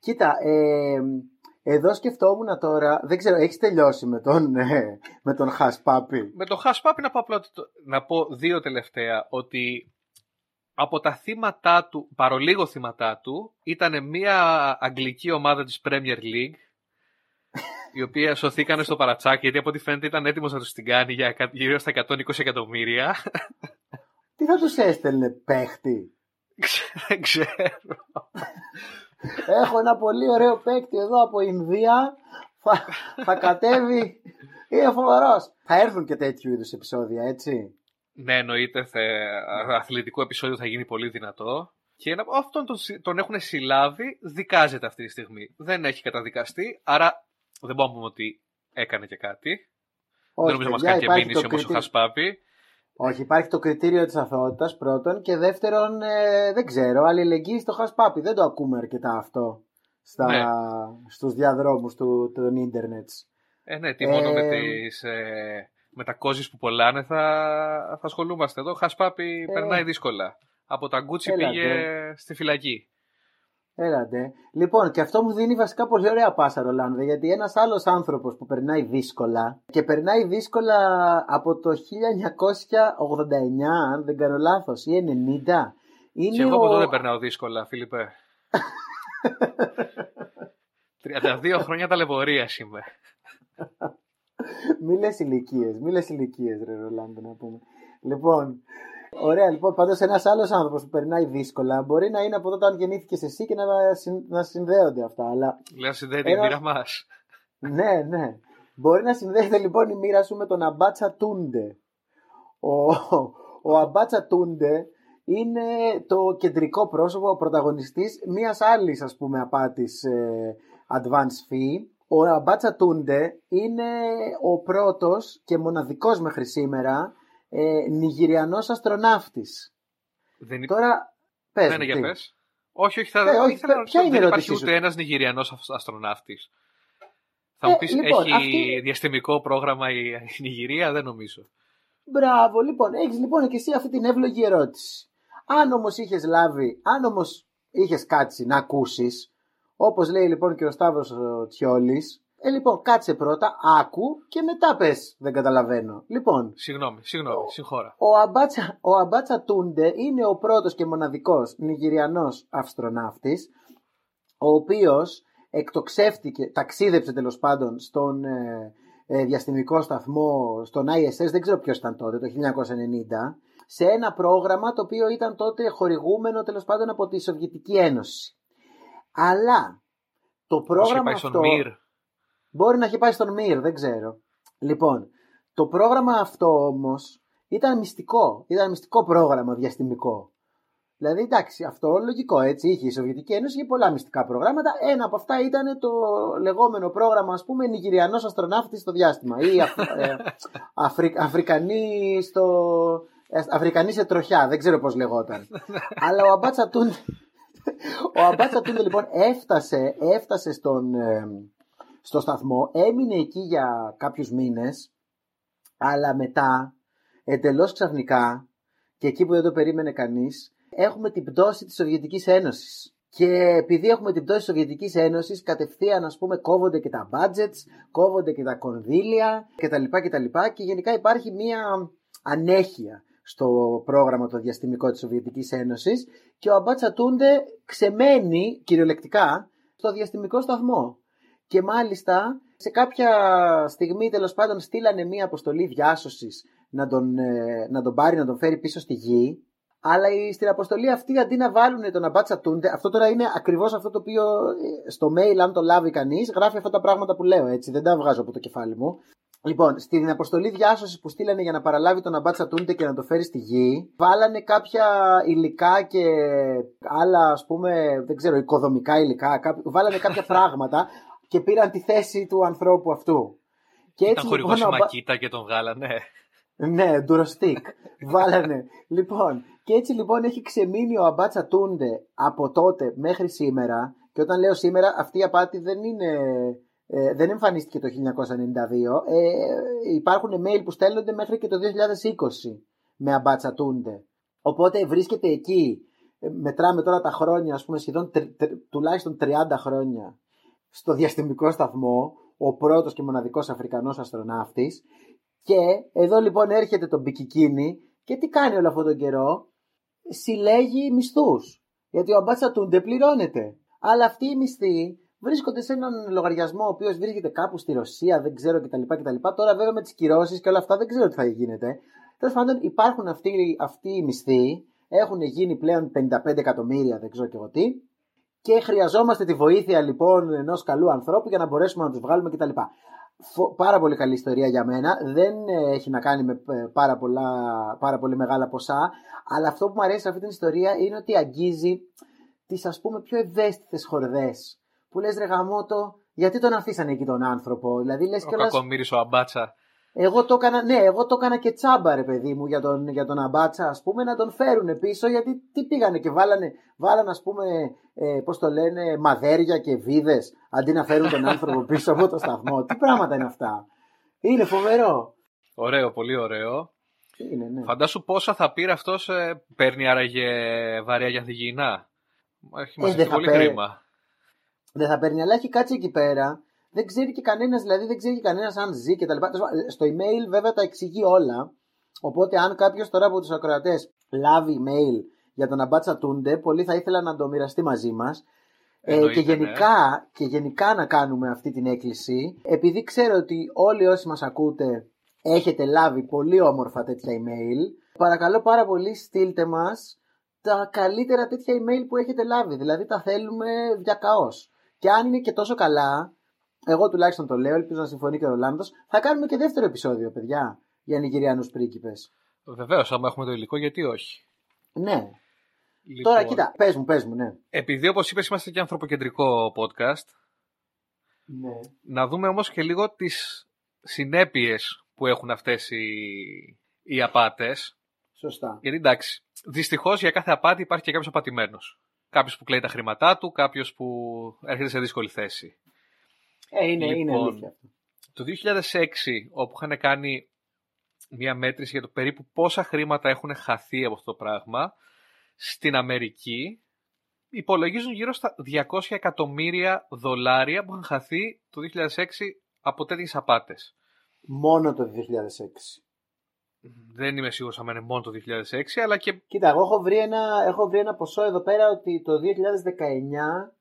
Κοίτα, ε, εδώ σκεφτόμουν τώρα, δεν ξέρω, έχεις τελειώσει με τον, ε, με τον Χασπάπη; Με το Χασπάπι να πω απλά ότι το- να πω δύο τελευταία ότι από τα θύματα του, παρολίγο θύματα του, ήταν μια αγγλική ομάδα της Premier League η οποία σωθήκανε στο παρατσάκι γιατί από ό,τι φαίνεται ήταν έτοιμος να τους την κάνει για κα- γύρω στα 120 εκατομμύρια. Τι θα τους έστελνε παίχτη; Δεν ξέρω. Έχω ένα πολύ ωραίο παίκτη εδώ από Ινδία. Θα, θα κατέβει. Είναι φοβερός. Θα έρθουν και τέτοιου είδους επεισόδια, έτσι. Ναι, εννοείται. Θε... Αθλητικό επεισόδιο θα γίνει πολύ δυνατό. Και ένα, αυτόν τον, συ- τον έχουν συλλάβει, δικάζεται αυτή τη στιγμή. Δεν έχει καταδικαστεί, άρα δεν μπορούμε να πούμε ότι έκανε και κάτι. Όχι, δεν νομίζω μας παιδιά, κάνει και υπάρχει μήνυση το όμως ο κριτή- Χασπάπη. Όχι, υπάρχει το κριτήριο της αθωότητας πρώτον και δεύτερον, ε, δεν ξέρω, αλληλεγγύη στο χασπάπι. Δεν το ακούμε αρκετά αυτό στα, Ναι. στους διαδρόμους του, των ίντερνετς. Ε, ναι, τι μόνο με, Ε, τις, ε, με τα κόζεις που πουλάνε θα, θα ασχολούμαστε εδώ. Χασπάπη Ε. περνάει δύσκολα. Από τα γκούτσι Έλατε. πήγε στη φυλακή. Έλατε. Λοιπόν, και αυτό μου δίνει βασικά πολύ ωραία πάσα, Ρολάνδε, γιατί ένας άλλος άνθρωπος που περνάει δύσκολα και περνάει δύσκολα από το 1989, αν δεν κάνω λάθος, ή 90, είναι Και εγώ ο... από εδώ δεν περνάω δύσκολα, Φίλιππε. 32 χρόνια ταλαιπωρίας είμαι. Μη λες ηλικίες, μη λες ηλικίες ρε Ρολάνδο να πούμε. Λοιπόν, ωραία λοιπόν, πάντως ένας άλλος άνθρωπος που περνάει δύσκολα μπορεί να είναι από τότε αν γεννήθηκες εσύ και να, συν- να συνδέονται αυτά, αλλά Λέω συνδέεται η Ένα- μοίρα μας. ναι, ναι. Μπορεί να συνδέεται λοιπόν η μοίρα σου με τον Αμπάτσα Τούντε. Ο, ο Αμπάτσα Τούντε είναι το κεντρικό πρόσωπο, ο πρωταγωνιστής μιας άλλης ας πούμε απάτης ε, advance fee. Ο Αμπάτσα Τούντε είναι ο πρώτος και μοναδικός μέχρι σήμερα ε, Νιγηριανός αστροναύτης. Δεν, Τώρα, πες ναι, μου, ναι, για τι. πες. Όχι, όχι, θα, Ε, όχι, ήθελα να ποια ρωτήσω, είναι η δεν ερώτησή υπάρχει σου; ούτε ένας Νιγηριανός αυ- αστροναύτης. Θα Ε, μου πεις, λοιπόν, έχει αυτή- διαστημικό πρόγραμμα η, η Νιγηρία, δεν νομίζω. Μπράβο, λοιπόν, έχεις λοιπόν και εσύ αυτή την εύλογη ερώτηση. Αν όμως είχες λάβει, αν όμως είχες κάτσει να ακούσεις, όπως λέει λοιπόν και ο Σταύρος ο Τσιόλης, ε, λοιπόν, κάτσε πρώτα, άκου και μετά πες, δεν καταλαβαίνω. Λοιπόν, Συγγνώμη, συγγνώμη, συγχώρα. ο Αμπάτσα, ο Αμπάτσα Τούντε είναι ο πρώτος και μοναδικός Νιγηριανός αυστροναύτης, ο οποίος εκτοξεύτηκε, ταξίδεψε τέλος πάντων στον ε, ε, διαστημικό σταθμό, στον ISS, δεν ξέρω ποιος ήταν τότε, το 1990, σε ένα πρόγραμμα το οποίο ήταν τότε χορηγούμενο τέλος πάντων από τη Σοβιετική Ένωση. Αλλά το Πώς πρόγραμμα πάει αυτό... στον Μυρ. Μπορεί να έχει πάει στον Μύρ, δεν ξέρω. Λοιπόν, το πρόγραμμα αυτό όμως ήταν μυστικό. Ήταν μυστικό πρόγραμμα διαστημικό. Δηλαδή, εντάξει, αυτό λογικό έτσι. Είχε η Σοβιετική Ένωση είχε πολλά μυστικά προγράμματα. Ένα από αυτά ήταν το λεγόμενο πρόγραμμα, ας πούμε, Νιγηριανός αστροναύτης στο διάστημα. Ή Αφ, ε, Αφρι, Αφρικανή στο. ε, Αφρικανή σε τροχιά, δεν ξέρω πώς λεγόταν. Αλλά ο Αμπάτσα Τούντε. Ο Αμπάτσα Τούντε λοιπόν έφτασε, έφτασε στον, ε, στο σταθμό, έμεινε εκεί για κάποιους μήνες, αλλά μετά, εντελώς ξαφνικά, και εκεί που δεν το περίμενε κανείς, έχουμε την πτώση της Σοβιετικής Ένωσης. Και επειδή έχουμε την πτώση της Σοβιετικής Ένωσης, κατευθείαν ας πούμε κόβονται και τα budgets, κόβονται και τα κονδύλια κτλ. κτλ. Και γενικά υπάρχει μία ανέχεια στο πρόγραμμα το διαστημικό της Σοβιετικής Ένωσης και ο Αμπάτσα Τούντε ξεμένει κυριολεκτικά στο διαστημικό σταθμό. Και μάλιστα σε κάποια στιγμή τέλος πάντων στείλανε μία αποστολή διάσωσης να τον, ε, να τον πάρει, να τον φέρει πίσω στη γη. Αλλά η- στην αποστολή αυτή αντί να βάλουν τον Αμπάτσα Τούντε, αυτό τώρα είναι ακριβώς αυτό το οποίο ε, στο mail αν το λάβει κανείς γράφει αυτά τα πράγματα που λέω έτσι, δεν τα βγάζω από το κεφάλι μου. Λοιπόν, στην αποστολή διάσωσης που στείλανε για να παραλάβει τον Αμπάτσα Τούντε και να το φέρει στη γη, βάλανε κάποια υλικά και άλλα, ας πούμε, δεν ξέρω, οικοδομικά υλικά, κά- βάλανε κάποια πράγματα και πήραν τη θέση του ανθρώπου αυτού. Και Ήταν χορηγός η ο Αμπα- Μακίτα και τον βγάλανε. ναι, ντουροστίκ. Βάλανε. Λοιπόν, και έτσι λοιπόν έχει ξεμείνει ο Αμπάτσα Τούντε από τότε μέχρι σήμερα. Και όταν λέω σήμερα, αυτή η απάτη δεν είναι. Ε, δεν εμφανίστηκε το 1992. Ε, υπάρχουν mail που στέλνονται μέχρι και το 2020 με Αμπάτσα Τούντε. Οπότε βρίσκεται εκεί. ε, Μετράμε τώρα τα χρόνια, ας πούμε, σχεδόν τρι- τρι- τουλάχιστον 30 χρόνια στο διαστημικό σταθμό, ο πρώτος και μοναδικός Αφρικανός αστροναύτης και εδώ λοιπόν έρχεται το Μπικικίνι και τι κάνει όλο αυτόν τον καιρό; Συλλέγει μισθούς. Γιατί ο Αμπάτσα Τούντε πληρώνεται. Αλλά αυτοί οι μισθοί βρίσκονται σε έναν λογαριασμό ο οποίος βρίσκεται κάπου στη Ρωσία, δεν ξέρω κτλ. κτλ. Τώρα βέβαια με τις κυρώσεις και όλα αυτά δεν ξέρω τι θα γίνεται. Τέλος πάντων υπάρχουν αυτοί, αυτοί οι μισθοί, έχουν γίνει πλέον 55 εκατομμύρια, δεν ξέρω και εγώ τι. Και χρειαζόμαστε τη βοήθεια λοιπόν ενός καλού ανθρώπου για να μπορέσουμε να τους βγάλουμε κτλ. φο- πάρα πολύ καλή ιστορία για μένα. Δεν ε, έχει να κάνει με ε, πάρα, πολλά, πάρα πολύ μεγάλα ποσά. Αλλά αυτό που μου αρέσει σε αυτή την ιστορία είναι ότι αγγίζει τις ας πούμε πιο ευαίσθητες χορδές. Που λες ρε γαμότο, γιατί τον αφήσανε εκεί τον άνθρωπο. Δηλαδή λες Ο κιόλας, κακομύρης ο Αμπάτσα. εγώ το έκανα, ναι, εγώ το έκανα και τσάμπα ρε παιδί μου για τον, για τον Αμπάτσα ας πούμε να τον φέρουν πίσω γιατί τι πήγανε και βάλανε, βάλανε ας πούμε ε, πώς το λένε μαδέρια και βίδες αντί να φέρουν τον άνθρωπο πίσω από το σταθμό. Τι πράγματα είναι αυτά. Είναι φοβερό. Ωραίο, πολύ ωραίο. Είναι, ναι. Φαντάσου πόσα θα πήρε αυτός, ε, παίρνει άραγε βαρέα για θηγεινά. Έχει μας Ε, δεν έρθει θα πολύ παίρνει. χρήμα. Δεν θα παίρνει, αλλά έχει κάτσει εκεί πέρα. Δεν ξέρει και κανένας, δηλαδή δεν ξέρει και κανένας αν ζει και τα λοιπά. Τέλος πάντων, Στο email βέβαια τα εξηγεί όλα. Οπότε αν κάποιος τώρα από τους ακροατές λάβει email για τον Αμπάτσα Τούντε, πολύ θα ήθελα να το μοιραστεί μαζί μας. Ε, Εννοείται, και, ναι. γενικά, και γενικά να κάνουμε αυτή την έκκληση, επειδή ξέρω ότι όλοι όσοι μας ακούτε έχετε λάβει πολύ όμορφα τέτοια email, παρακαλώ πάρα πολύ στείλτε μας τα καλύτερα τέτοια email που έχετε λάβει. Δηλαδή τα θέλουμε διακαώς. Και αν είναι και τόσο καλά, εγώ τουλάχιστον το λέω, ελπίζω να συμφωνεί και ο Ρολάνδος, θα κάνουμε και δεύτερο επεισόδιο, παιδιά, για Νιγηριανούς πρίγκιπες. Βεβαίως, άμα έχουμε το υλικό, γιατί όχι; Ναι. Λοιπόν, Τώρα κοίτα, πες μου, πες μου, ναι. Επειδή όπως είπες, είμαστε και ανθρωποκεντρικό podcast, ναι. να δούμε όμως και λίγο τις συνέπειες που έχουν αυτές οι, οι απάτες. Σωστά. Γιατί εντάξει, δυστυχώς για κάθε απάτη υπάρχει και κάποιος απατημένος. Κάποιος που κλαίει τα χρήματά του, κάποιος που έρχεται σε δύσκολη θέση. Ε, είναι, είναι Λοιπόν, αλήθεια. αυτό. Το 2006, όπου είχαν κάνει μια μέτρηση για το περίπου πόσα χρήματα έχουν χαθεί από αυτό το πράγμα, στην Αμερική υπολογίζουν γύρω στα 200 εκατομμύρια δολάρια που είχαν χαθεί το 2006 από τέτοιες απάτες. Μόνο το 2006. Δεν είμαι σίγουρος αν είναι μόνο το 2006, αλλά και Κοίτα, εγώ έχω βρει, ένα, έχω βρει ένα ποσό εδώ πέρα ότι το 2019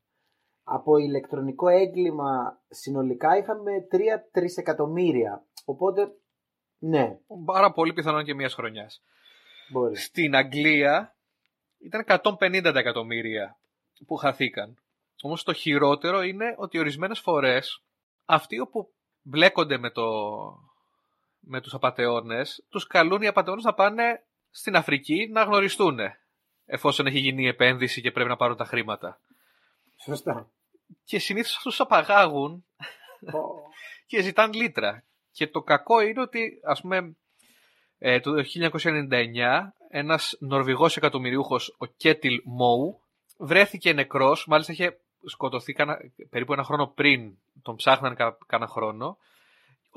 από ηλεκτρονικό έγκλημα συνολικά είχαμε 3 τρισεκατομμύρια. Οπότε, ναι, πάρα πολύ πιθανόν και μιας χρονιάς. μπορεί. Στην Αγγλία ήταν 150 τα εκατομμύρια που χαθήκαν. Όμως το χειρότερο είναι ότι ορισμένες φορές αυτοί όπου μπλέκονται με, το, με τους απατεώνες, τους καλούν οι απατεώνες να πάνε στην Αφρική να γνωριστούν εφόσον έχει γίνει η επένδυση και πρέπει να πάρουν τα χρήματα. Σωστά. Και συνήθως αυτούς τους απαγάγουν και ζητάνε λίτρα. Και το κακό είναι ότι, ας πούμε, ε, το 1999 ένας Νορβηγός εκατομμυριούχος, ο Κέτιλ Μόου, βρέθηκε νεκρός, μάλιστα είχε σκοτωθεί κάνα, περίπου ένα χρόνο πριν, τον ψάχναν κα, κάνα χρόνο,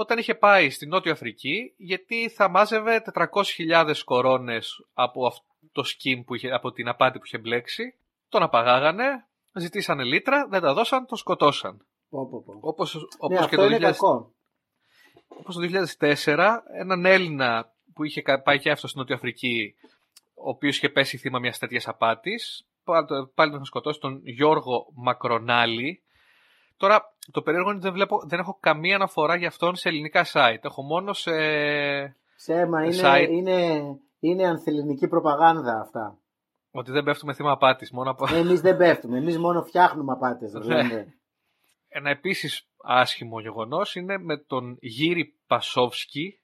όταν είχε πάει στη Νότια Αφρική, γιατί θα μάζευε 400.000 κορώνες από αυτό το σκιμ που είχε, από την απάτη που είχε μπλέξει, τον απαγάγανε, ζητήσανε λίτρα, δεν τα δώσαν, τον σκοτώσαν. Πω, πω, πω. Όπως, Ναι, όπως και αυτό το είναι 2000 κακό. όπως το 2004, έναν Έλληνα που είχε κα- πάει και αυτό στην Νότια Αφρική, ο οποίος είχε πέσει θύμα μιας τέτοιας απάτης, πάλι το- πάλι τον είχαν σκοτώσει τον Γιώργο Μακρονάλη. Τώρα, το περίεργο είναι ότι δεν, βλέπω, δεν έχω καμία αναφορά για αυτόν σε ελληνικά site. Έχω μόνο σε... Ψέμα, είναι, Site. είναι, είναι ανθεληνική προπαγάνδα αυτά. ότι δεν πέφτουμε θύμα απάτης. Μόνο από... Εμείς δεν πέφτουμε, εμείς μόνο φτιάχνουμε απάτες. Ναι. δηλαδή. Ένα επίσης άσχημο γεγονός είναι με τον Γύρι Πασόφσκι,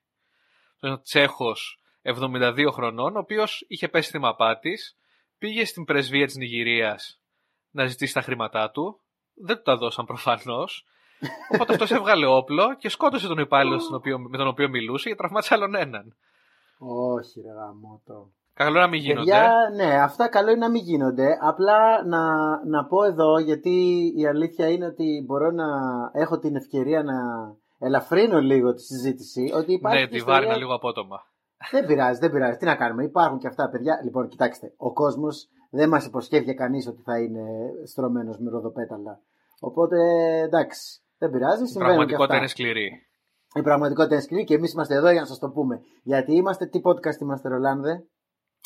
τον Τσέχος 72 χρονών, ο οποίος είχε πέσει θύμα απάτης, πήγε στην πρεσβεία της Νιγηρίας να ζητήσει τα χρήματά του, δεν του τα δώσαν προφανώς, οπότε αυτός έβγαλε όπλο και σκότωσε τον υπάλληλο στον οποίο- με τον οποίο μιλούσε και τραυμάτισε άλλον έναν. Όχι ρε γαμώτο. Καλό να μην γίνονται. Παιδιά, ναι, αυτά καλό είναι να μην γίνονται. Απλά να, να πω εδώ, γιατί η αλήθεια είναι ότι μπορώ να έχω την ευκαιρία να ελαφρύνω λίγο τη συζήτηση. Ότι υπάρχει Ναι, και τη ιστορία- βάρινα λίγο απότομα. Δεν πειράζει, δεν πειράζει. Τι να κάνουμε. Υπάρχουν και αυτά, παιδιά. Λοιπόν, κοιτάξτε. Ο κόσμος δεν μας υποσχέθηκε κανείς ότι θα είναι στρωμένος με ροδοπέταλα. Οπότε εντάξει. Δεν πειράζει. Η Συμβαίνουν και πραγματικότητα αυτά. είναι σκληρή. Η πραγματικότητα είναι σκληρή και εμείς είμαστε εδώ για να σας το πούμε. Γιατί είμαστε, τι podcast είμαστε, Ρολάνδε;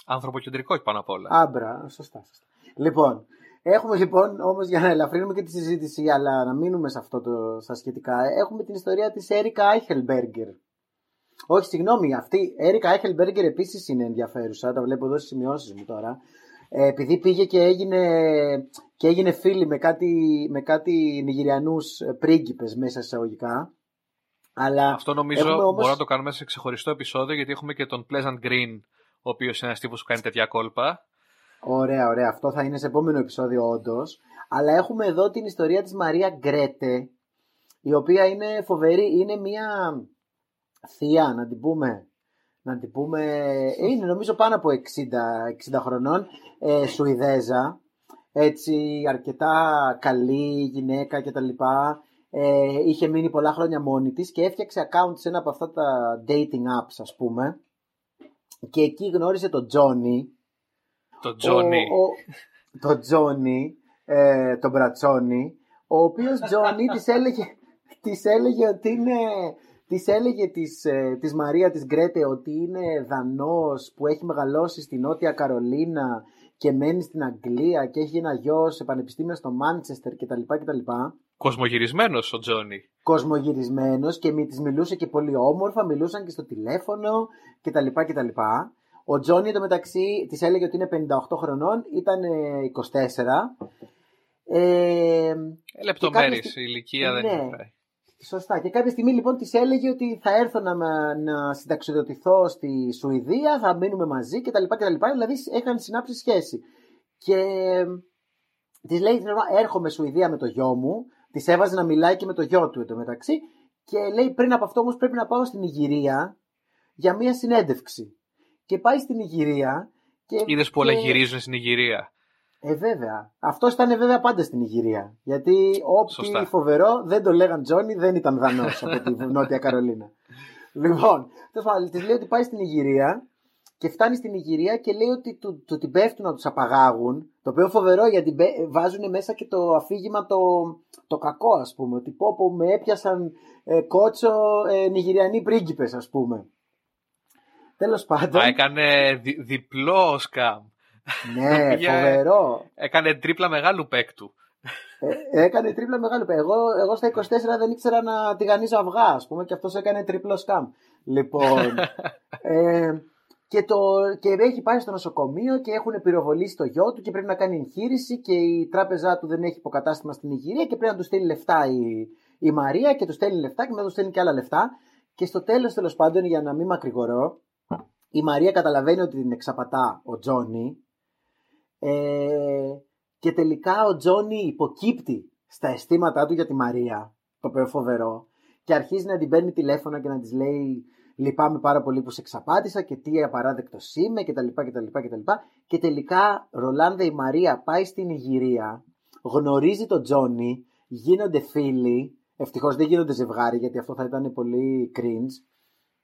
Ανθρωποκεντρικό έχει πάνω απ' όλα. Άμπρα, σωστά, σωστά. Λοιπόν, έχουμε λοιπόν όμως για να ελαφρύνουμε και τη συζήτηση, αλλά να μείνουμε σε αυτό το, στα σχετικά, έχουμε την ιστορία της Έρικα Άιχελμπέργκερ. Όχι, συγγνώμη, αυτή η Έρικα Άιχελμπέργκερ επίσης είναι ενδιαφέρουσα, τα βλέπω εδώ στις σημειώσεις μου τώρα. Ε, επειδή πήγε και έγινε, και έγινε φίλη με κάτι, με κάτι Νιγηριανούς ε, πρίγκιπες μέσα σε εισαγωγικά Αλλά Αυτό νομίζω έχουμε όμως- μπορούμε να το κάνουμε σε ξεχωριστό επεισόδιο γιατί έχουμε και τον Pleasant Green, ο οποίος είναι ένας τύπος που κάνει τέτοια κόλπα. Ωραία, ωραία. Αυτό θα είναι σε επόμενο επεισόδιο, όντως. Αλλά έχουμε εδώ την ιστορία της Μαρία Γκρέτε, η οποία είναι φοβερή. Είναι μια θεία, να την πούμε. Να την πούμε. Είναι νομίζω πάνω από 60, 60 χρονών. Ε, Σουηδέζα. Έτσι, αρκετά καλή γυναίκα κτλ. Ε, είχε μείνει πολλά χρόνια μόνη της και έφτιαξε account σε ένα από αυτά τα dating apps ας πούμε και εκεί γνώρισε τον Τζόνι Το Τζόνι. ο, ο, το Τζόνι, ε, τον Μπρατσόνι, ο οποίος Τζόνι της έλεγε, της έλεγε ότι είναι... Της έλεγε της, ε, της Μαρία της Γκρέτε ότι είναι δανός που έχει μεγαλώσει στη Νότια Καρολίνα και μένει στην Αγγλία και έχει ένα γιο σε πανεπιστήμιο στο Μάντσεστερ κτλ. κτλ. Κοσμογυρισμένος ο Τζόνι. Κοσμογυρισμένος και μη της μιλούσε και πολύ όμορφα, μιλούσαν και στο τηλέφωνο κτλ. κτλ. Ο Τζόνι εντωμεταξύ της έλεγε ότι είναι 58 χρονών, ήταν ε, 24. Ε, Λεπτομέρειες. κάποια Η ηλικία δεν Ναι. είναι. Σωστά. Και κάποια στιγμή λοιπόν της έλεγε ότι θα έρθω να, με- να συνταξιδοτηθώ στη Σουηδία, θα μείνουμε μαζί κτλ. κτλ. Δηλαδή είχαν συνάψει σχέση. Και της λέει: «Θέλω να Έρχομαι Σουηδία με το γιο μου. Της έβαζε να μιλάει και με το γιο του εντωμεταξύ. Και λέει: Πριν από αυτό όμως πρέπει να πάω στην Ιγυρία για μία συνέντευξη. Και πάει στην Ιγυρία. Και, Είδες που όλα και- γυρίζουν στην Ιγυρία. Ε, βέβαια. Αυτός ήταν βέβαια πάντα στην Ιγυρία. Γιατί ό,τι Σωστά. φοβερό δεν το λέγαν Τζόνι, δεν ήταν δανός από τη Νότια Καρολίνα. λοιπόν, τέλος πάντων, της λέει ότι πάει στην Ιγυρία και φτάνει στην Ιγυρία και λέει ότι του, του την πέφτουν να τους απαγάγουν. Το οποίο φοβερό γιατί μπε- βάζουν μέσα και το αφήγημα το, το κακό, ας πούμε. Ότι πω, πω με έπιασαν ε, κότσο ε, Νιγηριανοί πρίγκιπες, ας πούμε. Τέλος πάντων. Α, έκανε δι- διπλό σκάμ. Ναι, πήγε- φοβερό. Έκανε τρίπλα μεγάλου παίκτου. Ε, έκανε τρίπλα μεγάλο παιδί. Εγώ, εγώ στα 24 δεν ήξερα να τηγανίζω αυγά, ας πούμε, και αυτός έκανε τρίπλο σκάμ. Λοιπόν. ε, και, το, και έχει πάει στο νοσοκομείο και έχουν πυροβολήσει το γιο του και πρέπει να κάνει εγχείρηση και η τράπεζά του δεν έχει υποκατάστημα στην Ιγυρία και πρέπει να τους στείλει λεφτά η, η Μαρία και τους στέλνει λεφτά και μετά τους στέλνει και άλλα λεφτά. Και στο τέλος, τέλος πάντων, για να μην μακρηγορώ, η Μαρία καταλαβαίνει ότι την εξαπατά ο Τζόνι. Ε, και τελικά ο Τζόνι υποκύπτει στα αισθήματά του για τη Μαρία, το οποίο φοβερό, και αρχίζει να την παίρνει τηλέφωνα και να της λέει λυπάμαι πάρα πολύ που σε εξαπάτησα και τι απαράδεκτος είμαι κτλ. κτλ, κτλ. Και τελικά Ρολάνδε η Μαρία πάει στη Νιγηρία, γνωρίζει τον Τζόνι, γίνονται φίλοι, ευτυχώς δεν γίνονται ζευγάρι γιατί αυτό θα ήταν πολύ cringe,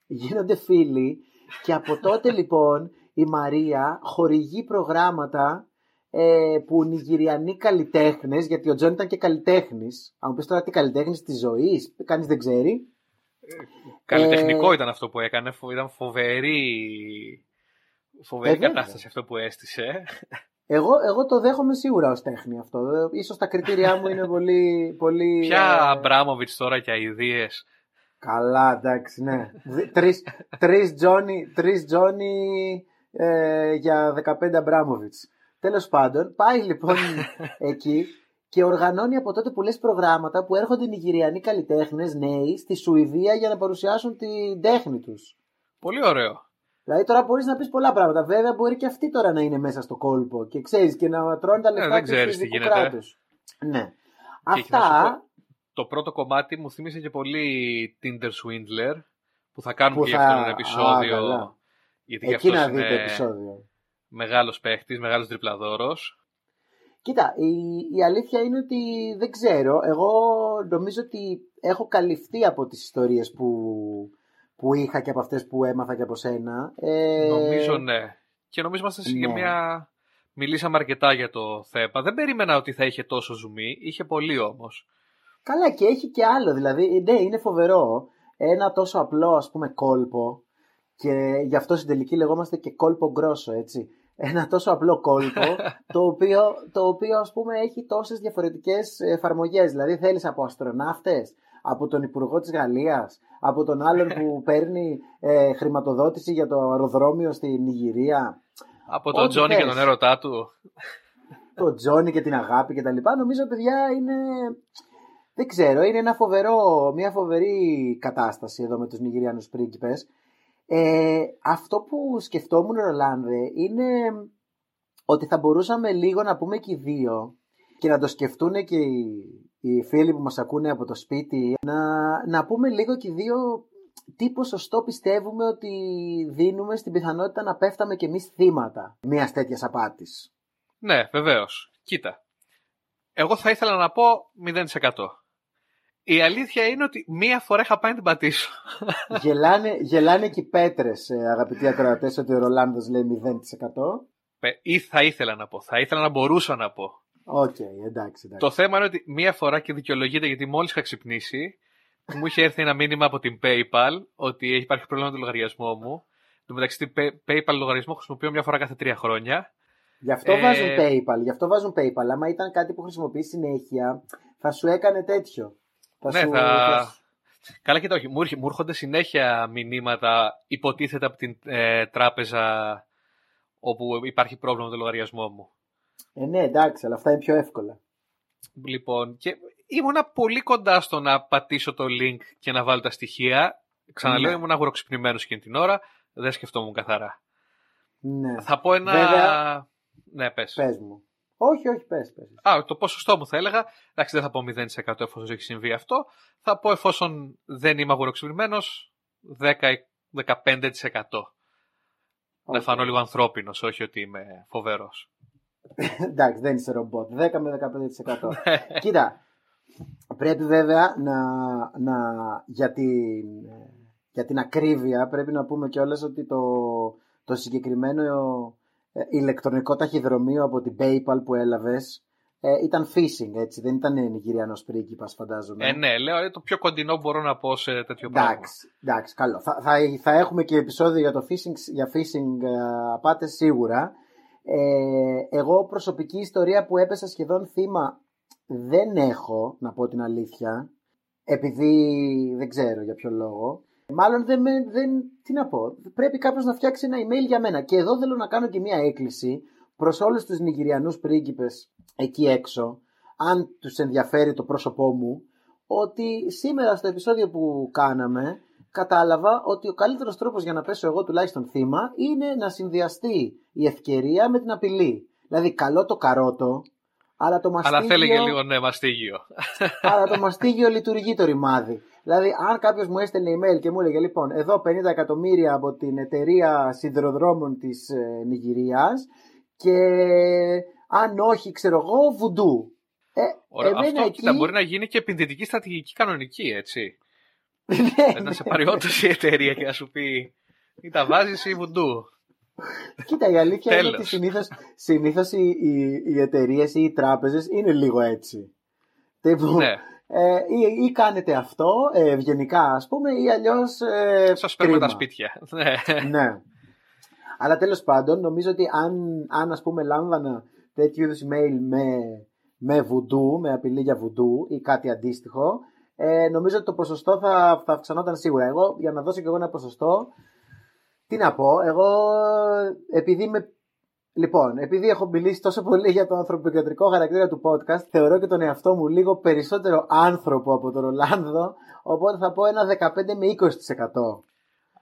γίνονται φίλοι και από τότε λοιπόν η Μαρία χορηγεί προγράμματα ε, που νιγηριανοί καλλιτέχνες, γιατί ο Τζον ήταν και καλλιτέχνης. Αν μου πεις τώρα τι καλλιτέχνης της ζωής, κανείς δεν ξέρει. Καλλιτεχνικό Ε, ήταν αυτό που έκανε. φο- Ήταν φοβερή, φοβερή Ε, βέβαια. κατάσταση αυτό που έστησε. Εγώ, εγώ το δέχομαι σίγουρα ως τέχνη αυτό. Ε, Ίσως τα κριτήριά μου είναι πολύ. πολύ Ποια ε, Αμπράμοβιτς τώρα και αειδίε. Καλά, εντάξει, ναι. Δι- τρεις, τρεις Τζόνι, τρεις Τζόνι ε, για 15 Αμπράμοβιτς. Τέλος πάντων, πάει λοιπόν εκεί και οργανώνει από τότε πολλές προγράμματα που έρχονται Νιγηριανοί καλλιτέχνες νέοι στη Σουηδία για να παρουσιάσουν την τέχνη τους. Πολύ ωραίο. Δηλαδή τώρα μπορείς να πεις πολλά πράγματα. Βέβαια, μπορεί και αυτοί τώρα να είναι μέσα στο κόλπο και ξέρεις και να τρώνε τα λεφτά δεν τους ξέρεις τι φυσικού γίνεται. κράτους. Ναι. Και έχει να σου Αυτά Το πρώτο κομμάτι μου θύμισε και πολύ Tinder Swindler που θα κάνουμε Που και θα- αυτό ένα Α, επεισόδιο. καλά. γιατί και εκεί αυτός να δείτε είναι επεισόδιο. Μεγάλος παίχτης, μεγάλος τριπλαδόρος. Κοίτα, η, η αλήθεια είναι ότι δεν ξέρω. Εγώ νομίζω ότι έχω καλυφθεί από τις ιστορίες που, που είχα και από αυτές που έμαθα και από σένα. Ε, Νομίζω ναι. Και νομίζω είμαστε σε ναι. μια... Μιλήσαμε αρκετά για το θέμα. Δεν περίμενα ότι θα είχε τόσο ζουμί. Είχε πολύ όμως. Καλά και έχει και άλλο. Δηλαδή, ναι, είναι φοβερό. Ένα τόσο απλό, ας πούμε, κόλπο και γι' αυτό στην τελική λεγόμαστε και κόλπο γκρόσο, έτσι. Ένα τόσο απλό κόλπο, το οποίο, το οποίο ας πούμε έχει τόσες διαφορετικές εφαρμογές. Δηλαδή θέλεις από αστροναύτες, από τον Υπουργό της Γαλλίας, από τον άλλον που παίρνει ε, χρηματοδότηση για το αεροδρόμιο στην Ιγυρία, Από τον Ό,τι Τζόνι και θες. τον έρωτά του. το Τζόνι και την αγάπη και τα λοιπά. Νομίζω, παιδιά, είναι... δεν ξέρω, είναι ένα φοβερό, μια φοβερή κατάσταση εδώ με τους Νιγηριανούς πρίγκιπες. Ε, αυτό που σκεφτόμουν, Ρολάνδε, είναι ότι θα μπορούσαμε λίγο να πούμε και οι δύο και να το σκεφτούν και οι, οι φίλοι που μας ακούνε από το σπίτι, να, να πούμε λίγο και οι δύο τι ποσοστό πιστεύουμε ότι δίνουμε στην πιθανότητα να πέφταμε κι εμείς θύματα μιας τέτοιας απάτης. Ναι, βεβαίως. Κοίτα. Εγώ θα ήθελα να πω 0%. Η αλήθεια είναι ότι μία φορά είχα πάει να την πατήσω. γελάνε, γελάνε και οι πέτρες, ε, αγαπητοί ακροατές, ότι ο Ρολάνδος λέει 0%. Ε, Ή θα ήθελα να πω. Θα ήθελα να μπορούσα να πω. Οκ, εντάξει, εντάξει. Το θέμα είναι ότι μία φορά και δικαιολογείται γιατί μόλις είχα ξυπνήσει μου είχε έρθει ένα μήνυμα από την PayPal ότι έχει υπάρχει πρόβλημα με το λογαριασμό μου. Εν τω μεταξύ, την Pay- PayPal λογαριασμό χρησιμοποιώ μια φορά κάθε τρία χρόνια. Γι' αυτό Ε, βάζουν PayPal. Γι' αυτό βάζουν PayPal. Άμα ήταν κάτι που χρησιμοποιείς συνέχεια, θα σου έκανε τέτοιο. Θα Ναι, σου, θα- σου- Καλά, κοίτα, όχι. Μου, έρχε- μου έρχονται συνέχεια μηνύματα υποτίθεται από την ε, τράπεζα όπου υπάρχει πρόβλημα με το λογαριασμό μου. Ε, ναι, εντάξει, αλλά αυτά είναι πιο εύκολα. Λοιπόν, και ήμουνα πολύ κοντά στο να πατήσω το link και να βάλω τα στοιχεία. Ξαναλέω, Ναι. ήμουν αγοροξυπνημένος εκείνη την ώρα. Δεν σκεφτόμουν καθαρά. Ναι. Θα πω ένα... Βέβαια- Ναι, πες. Πες μου. Όχι, όχι, πες, πες. Α, το ποσοστό μου θα έλεγα. Εντάξει, δεν θα πω 0% εφόσον έχει συμβεί αυτό. Θα πω εφόσον δεν είμαι αγοροξυπνημένος, 10-15%. Να Οκ. φανώ λίγο ανθρώπινος, όχι ότι είμαι φοβερός. Εντάξει, δεν είσαι ρομπότ. 10 με 15%. Κοίτα, πρέπει βέβαια να, να για, την, για την ακρίβεια πρέπει να πούμε κιόλας ότι το, το συγκεκριμένο ε, ηλεκτρονικό ταχυδρομείο από την PayPal που έλαβες ε, ήταν phishing, έτσι, δεν ήταν νιγηριανός πρίγκιπας φαντάζομαι. ε, ναι, λέω είναι το πιο κοντινό που μπορώ να πω σε τέτοιο πράγμα. Εντάξει, εντάξει, καλό. Θα, θα, θα έχουμε και επεισόδιο για το phishing, για phishing ε, απάτες σίγουρα. Ε, εγώ προσωπική ιστορία που έπεσα σχεδόν θύμα δεν έχω, να πω την αλήθεια, επειδή δεν ξέρω για ποιο λόγο. Μάλλον δεν, με- δεν τι να πω, πρέπει κάποιος να φτιάξει ένα email για μένα. Και εδώ θέλω να κάνω και μία έκκληση προς όλους τους Νιγηριανούς πρίγκιπες εκεί έξω, αν τους ενδιαφέρει το πρόσωπό μου, ότι σήμερα στο επεισόδιο που κάναμε κατάλαβα ότι ο καλύτερος τρόπος για να πέσω εγώ τουλάχιστον θύμα είναι να συνδυαστεί η ευκαιρία με την απειλή. Δηλαδή καλό το καρότο, αλλά το μαστίγιο, Αλλά θέλει και λίγο ναι, μαστίγιο. αλλά το μαστίγιο λειτουργεί το ρημάδι. Δηλαδή, αν κάποιος μου έστελνε email και μου έλεγε λοιπόν, εδώ 50 εκατομμύρια από την εταιρεία σιδηροδρόμων της ε, Νιγηρίας και αν όχι, ξέρω εγώ, βουντού. Ε, Ωραία, εμένα αυτό εκεί... κοίτα, μπορεί να γίνει και επενδυτική στρατηγική κανονική, έτσι. Ναι, να σε πάρει όντως η εταιρεία και να σου πει ή τα βάζεις ή βουντού. Κοίτα, η αλήθεια είναι Τέλος. ότι συνήθως, συνήθως οι, οι, οι εταιρείες ή οι τράπεζες είναι λίγο έτσι. Τύπου, ναι, ε, ή, ή κάνετε αυτό ε, ευγενικά ας πούμε ή αλλιώς ε, σας παίρνουμε τα κρίμα. σπίτια. Ναι. ναι. Αλλά τέλος πάντων νομίζω ότι αν, αν ας πούμε λάμβανα τέτοιου είδους email με, με βουντού, με απειλή για βουντού ή κάτι αντίστοιχο ε, νομίζω ότι το ποσοστό θα, θα αυξανόταν σίγουρα. Εγώ για να δώσω και εγώ ένα ποσοστό τι να πω, εγώ επειδή με... Λοιπόν, επειδή έχω μιλήσει τόσο πολύ για το ανθρωποκεντρικό χαρακτήρα του podcast, θεωρώ και τον εαυτό μου λίγο περισσότερο άνθρωπο από τον Ρολάνδο, οπότε θα πω ένα 15 με 20%.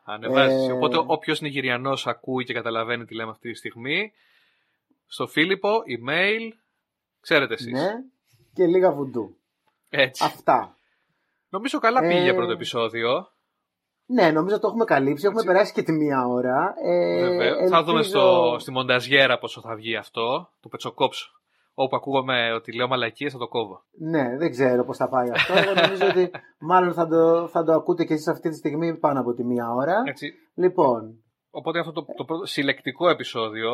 Ανεβάζει. Ε, Οπότε όποιος Νιγηριανός ακούει και καταλαβαίνει τι λέμε αυτή τη στιγμή, στο Φίλιππο, email, ξέρετε εσείς. Ναι, και λίγα βουντού. Έτσι. Αυτά. Νομίζω καλά πήγε Ε, για πρώτο επεισόδιο. Ναι, νομίζω το έχουμε καλύψει. Έχουμε Έτσι. περάσει και τη μία ώρα. Ε, Βέβαια. Θα δούμε ελπίζω- στο, στη μονταζιέρα πόσο θα βγει αυτό. Το πετσοκόψω. Όπου ακούγομαι ότι λέω μαλακίες θα το κόβω. Ναι, δεν ξέρω πώς θα πάει αυτό. Εγώ νομίζω ότι μάλλον θα το, θα το ακούτε και εσείς αυτή τη στιγμή πάνω από τη μία ώρα. Έτσι. Λοιπόν, Οπότε αυτό το, το πρώτο συλλεκτικό επεισόδιο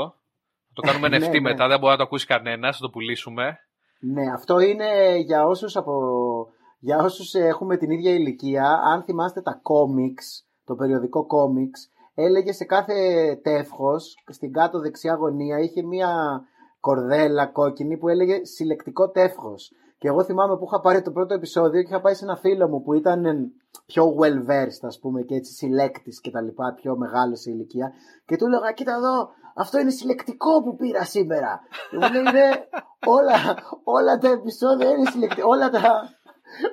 θα το κάνουμε Ναι, νευτή ναι. μετά. Δεν μπορεί να το ακούσει κανένας. Θα το πουλήσουμε. ναι, αυτό είναι για όσους, από, για όσους έχουμε την ίδια ηλικία. Αν θυμάστε τα κόμιξ, το περιοδικό κόμιξ, έλεγε σε κάθε τεύχος, στην κάτω δεξιά γωνία, είχε μία κορδέλα κόκκινη που έλεγε συλλεκτικό τεύχος. Και εγώ θυμάμαι που είχα πάρει το πρώτο επεισόδιο και είχα πάει σε ένα φίλο μου που ήταν ε, πιο well versed, ας πούμε, και έτσι συλλέκτης και τα λοιπά, πιο μεγάλος σε ηλικία. Και του έλεγα, κοίτα εδώ, αυτό είναι συλλεκτικό που πήρα σήμερα. Και μου λέει, ναι, όλα, όλα τα επεισόδια είναι συλλεκτικά. Όλα τα,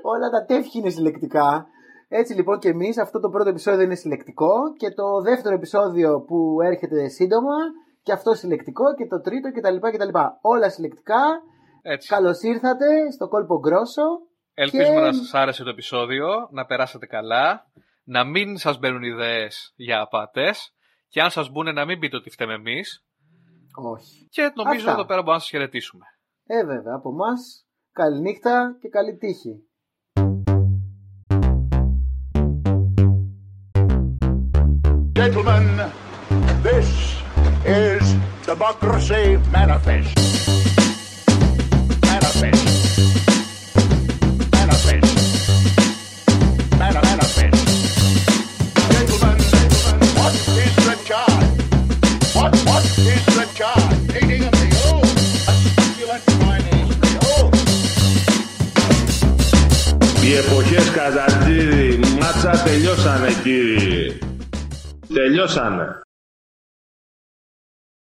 Όλα τα τεύχη είναι συλλεκτικά. Έτσι λοιπόν και εμείς αυτό το πρώτο επεισόδιο είναι συλλεκτικό και το δεύτερο επεισόδιο που έρχεται σύντομα και αυτό συλλεκτικό και το τρίτο κτλ. κτλ. Όλα συλλεκτικά. Έτσι. Καλώς ήρθατε στο κόλπο γκρόσο. Ελπίζουμε και- να σας άρεσε το επεισόδιο, να περάσετε καλά, να μην σας μπαίνουν ιδέες για απάτες και αν σας μπουν να μην πείτε ότι φταίμε εμείς Όχι. και νομίζω Αυτά. εδώ πέρα μπορούμε να σας χαιρετήσουμε. Ε, βέβαια, από εμάς. Καληνύχτα και καλή τύχη. Gentlemen, this is Democracy Manifest. Manifest. Manifest. Mani- manifest. Gentlemen, what is the charge? What, what is the charge? Eating of the old. A succulent Chinese meal. Οι εποχές Καζαντζίδη, μάτσα τελειώσανε κύριοι. Τελειώσανε.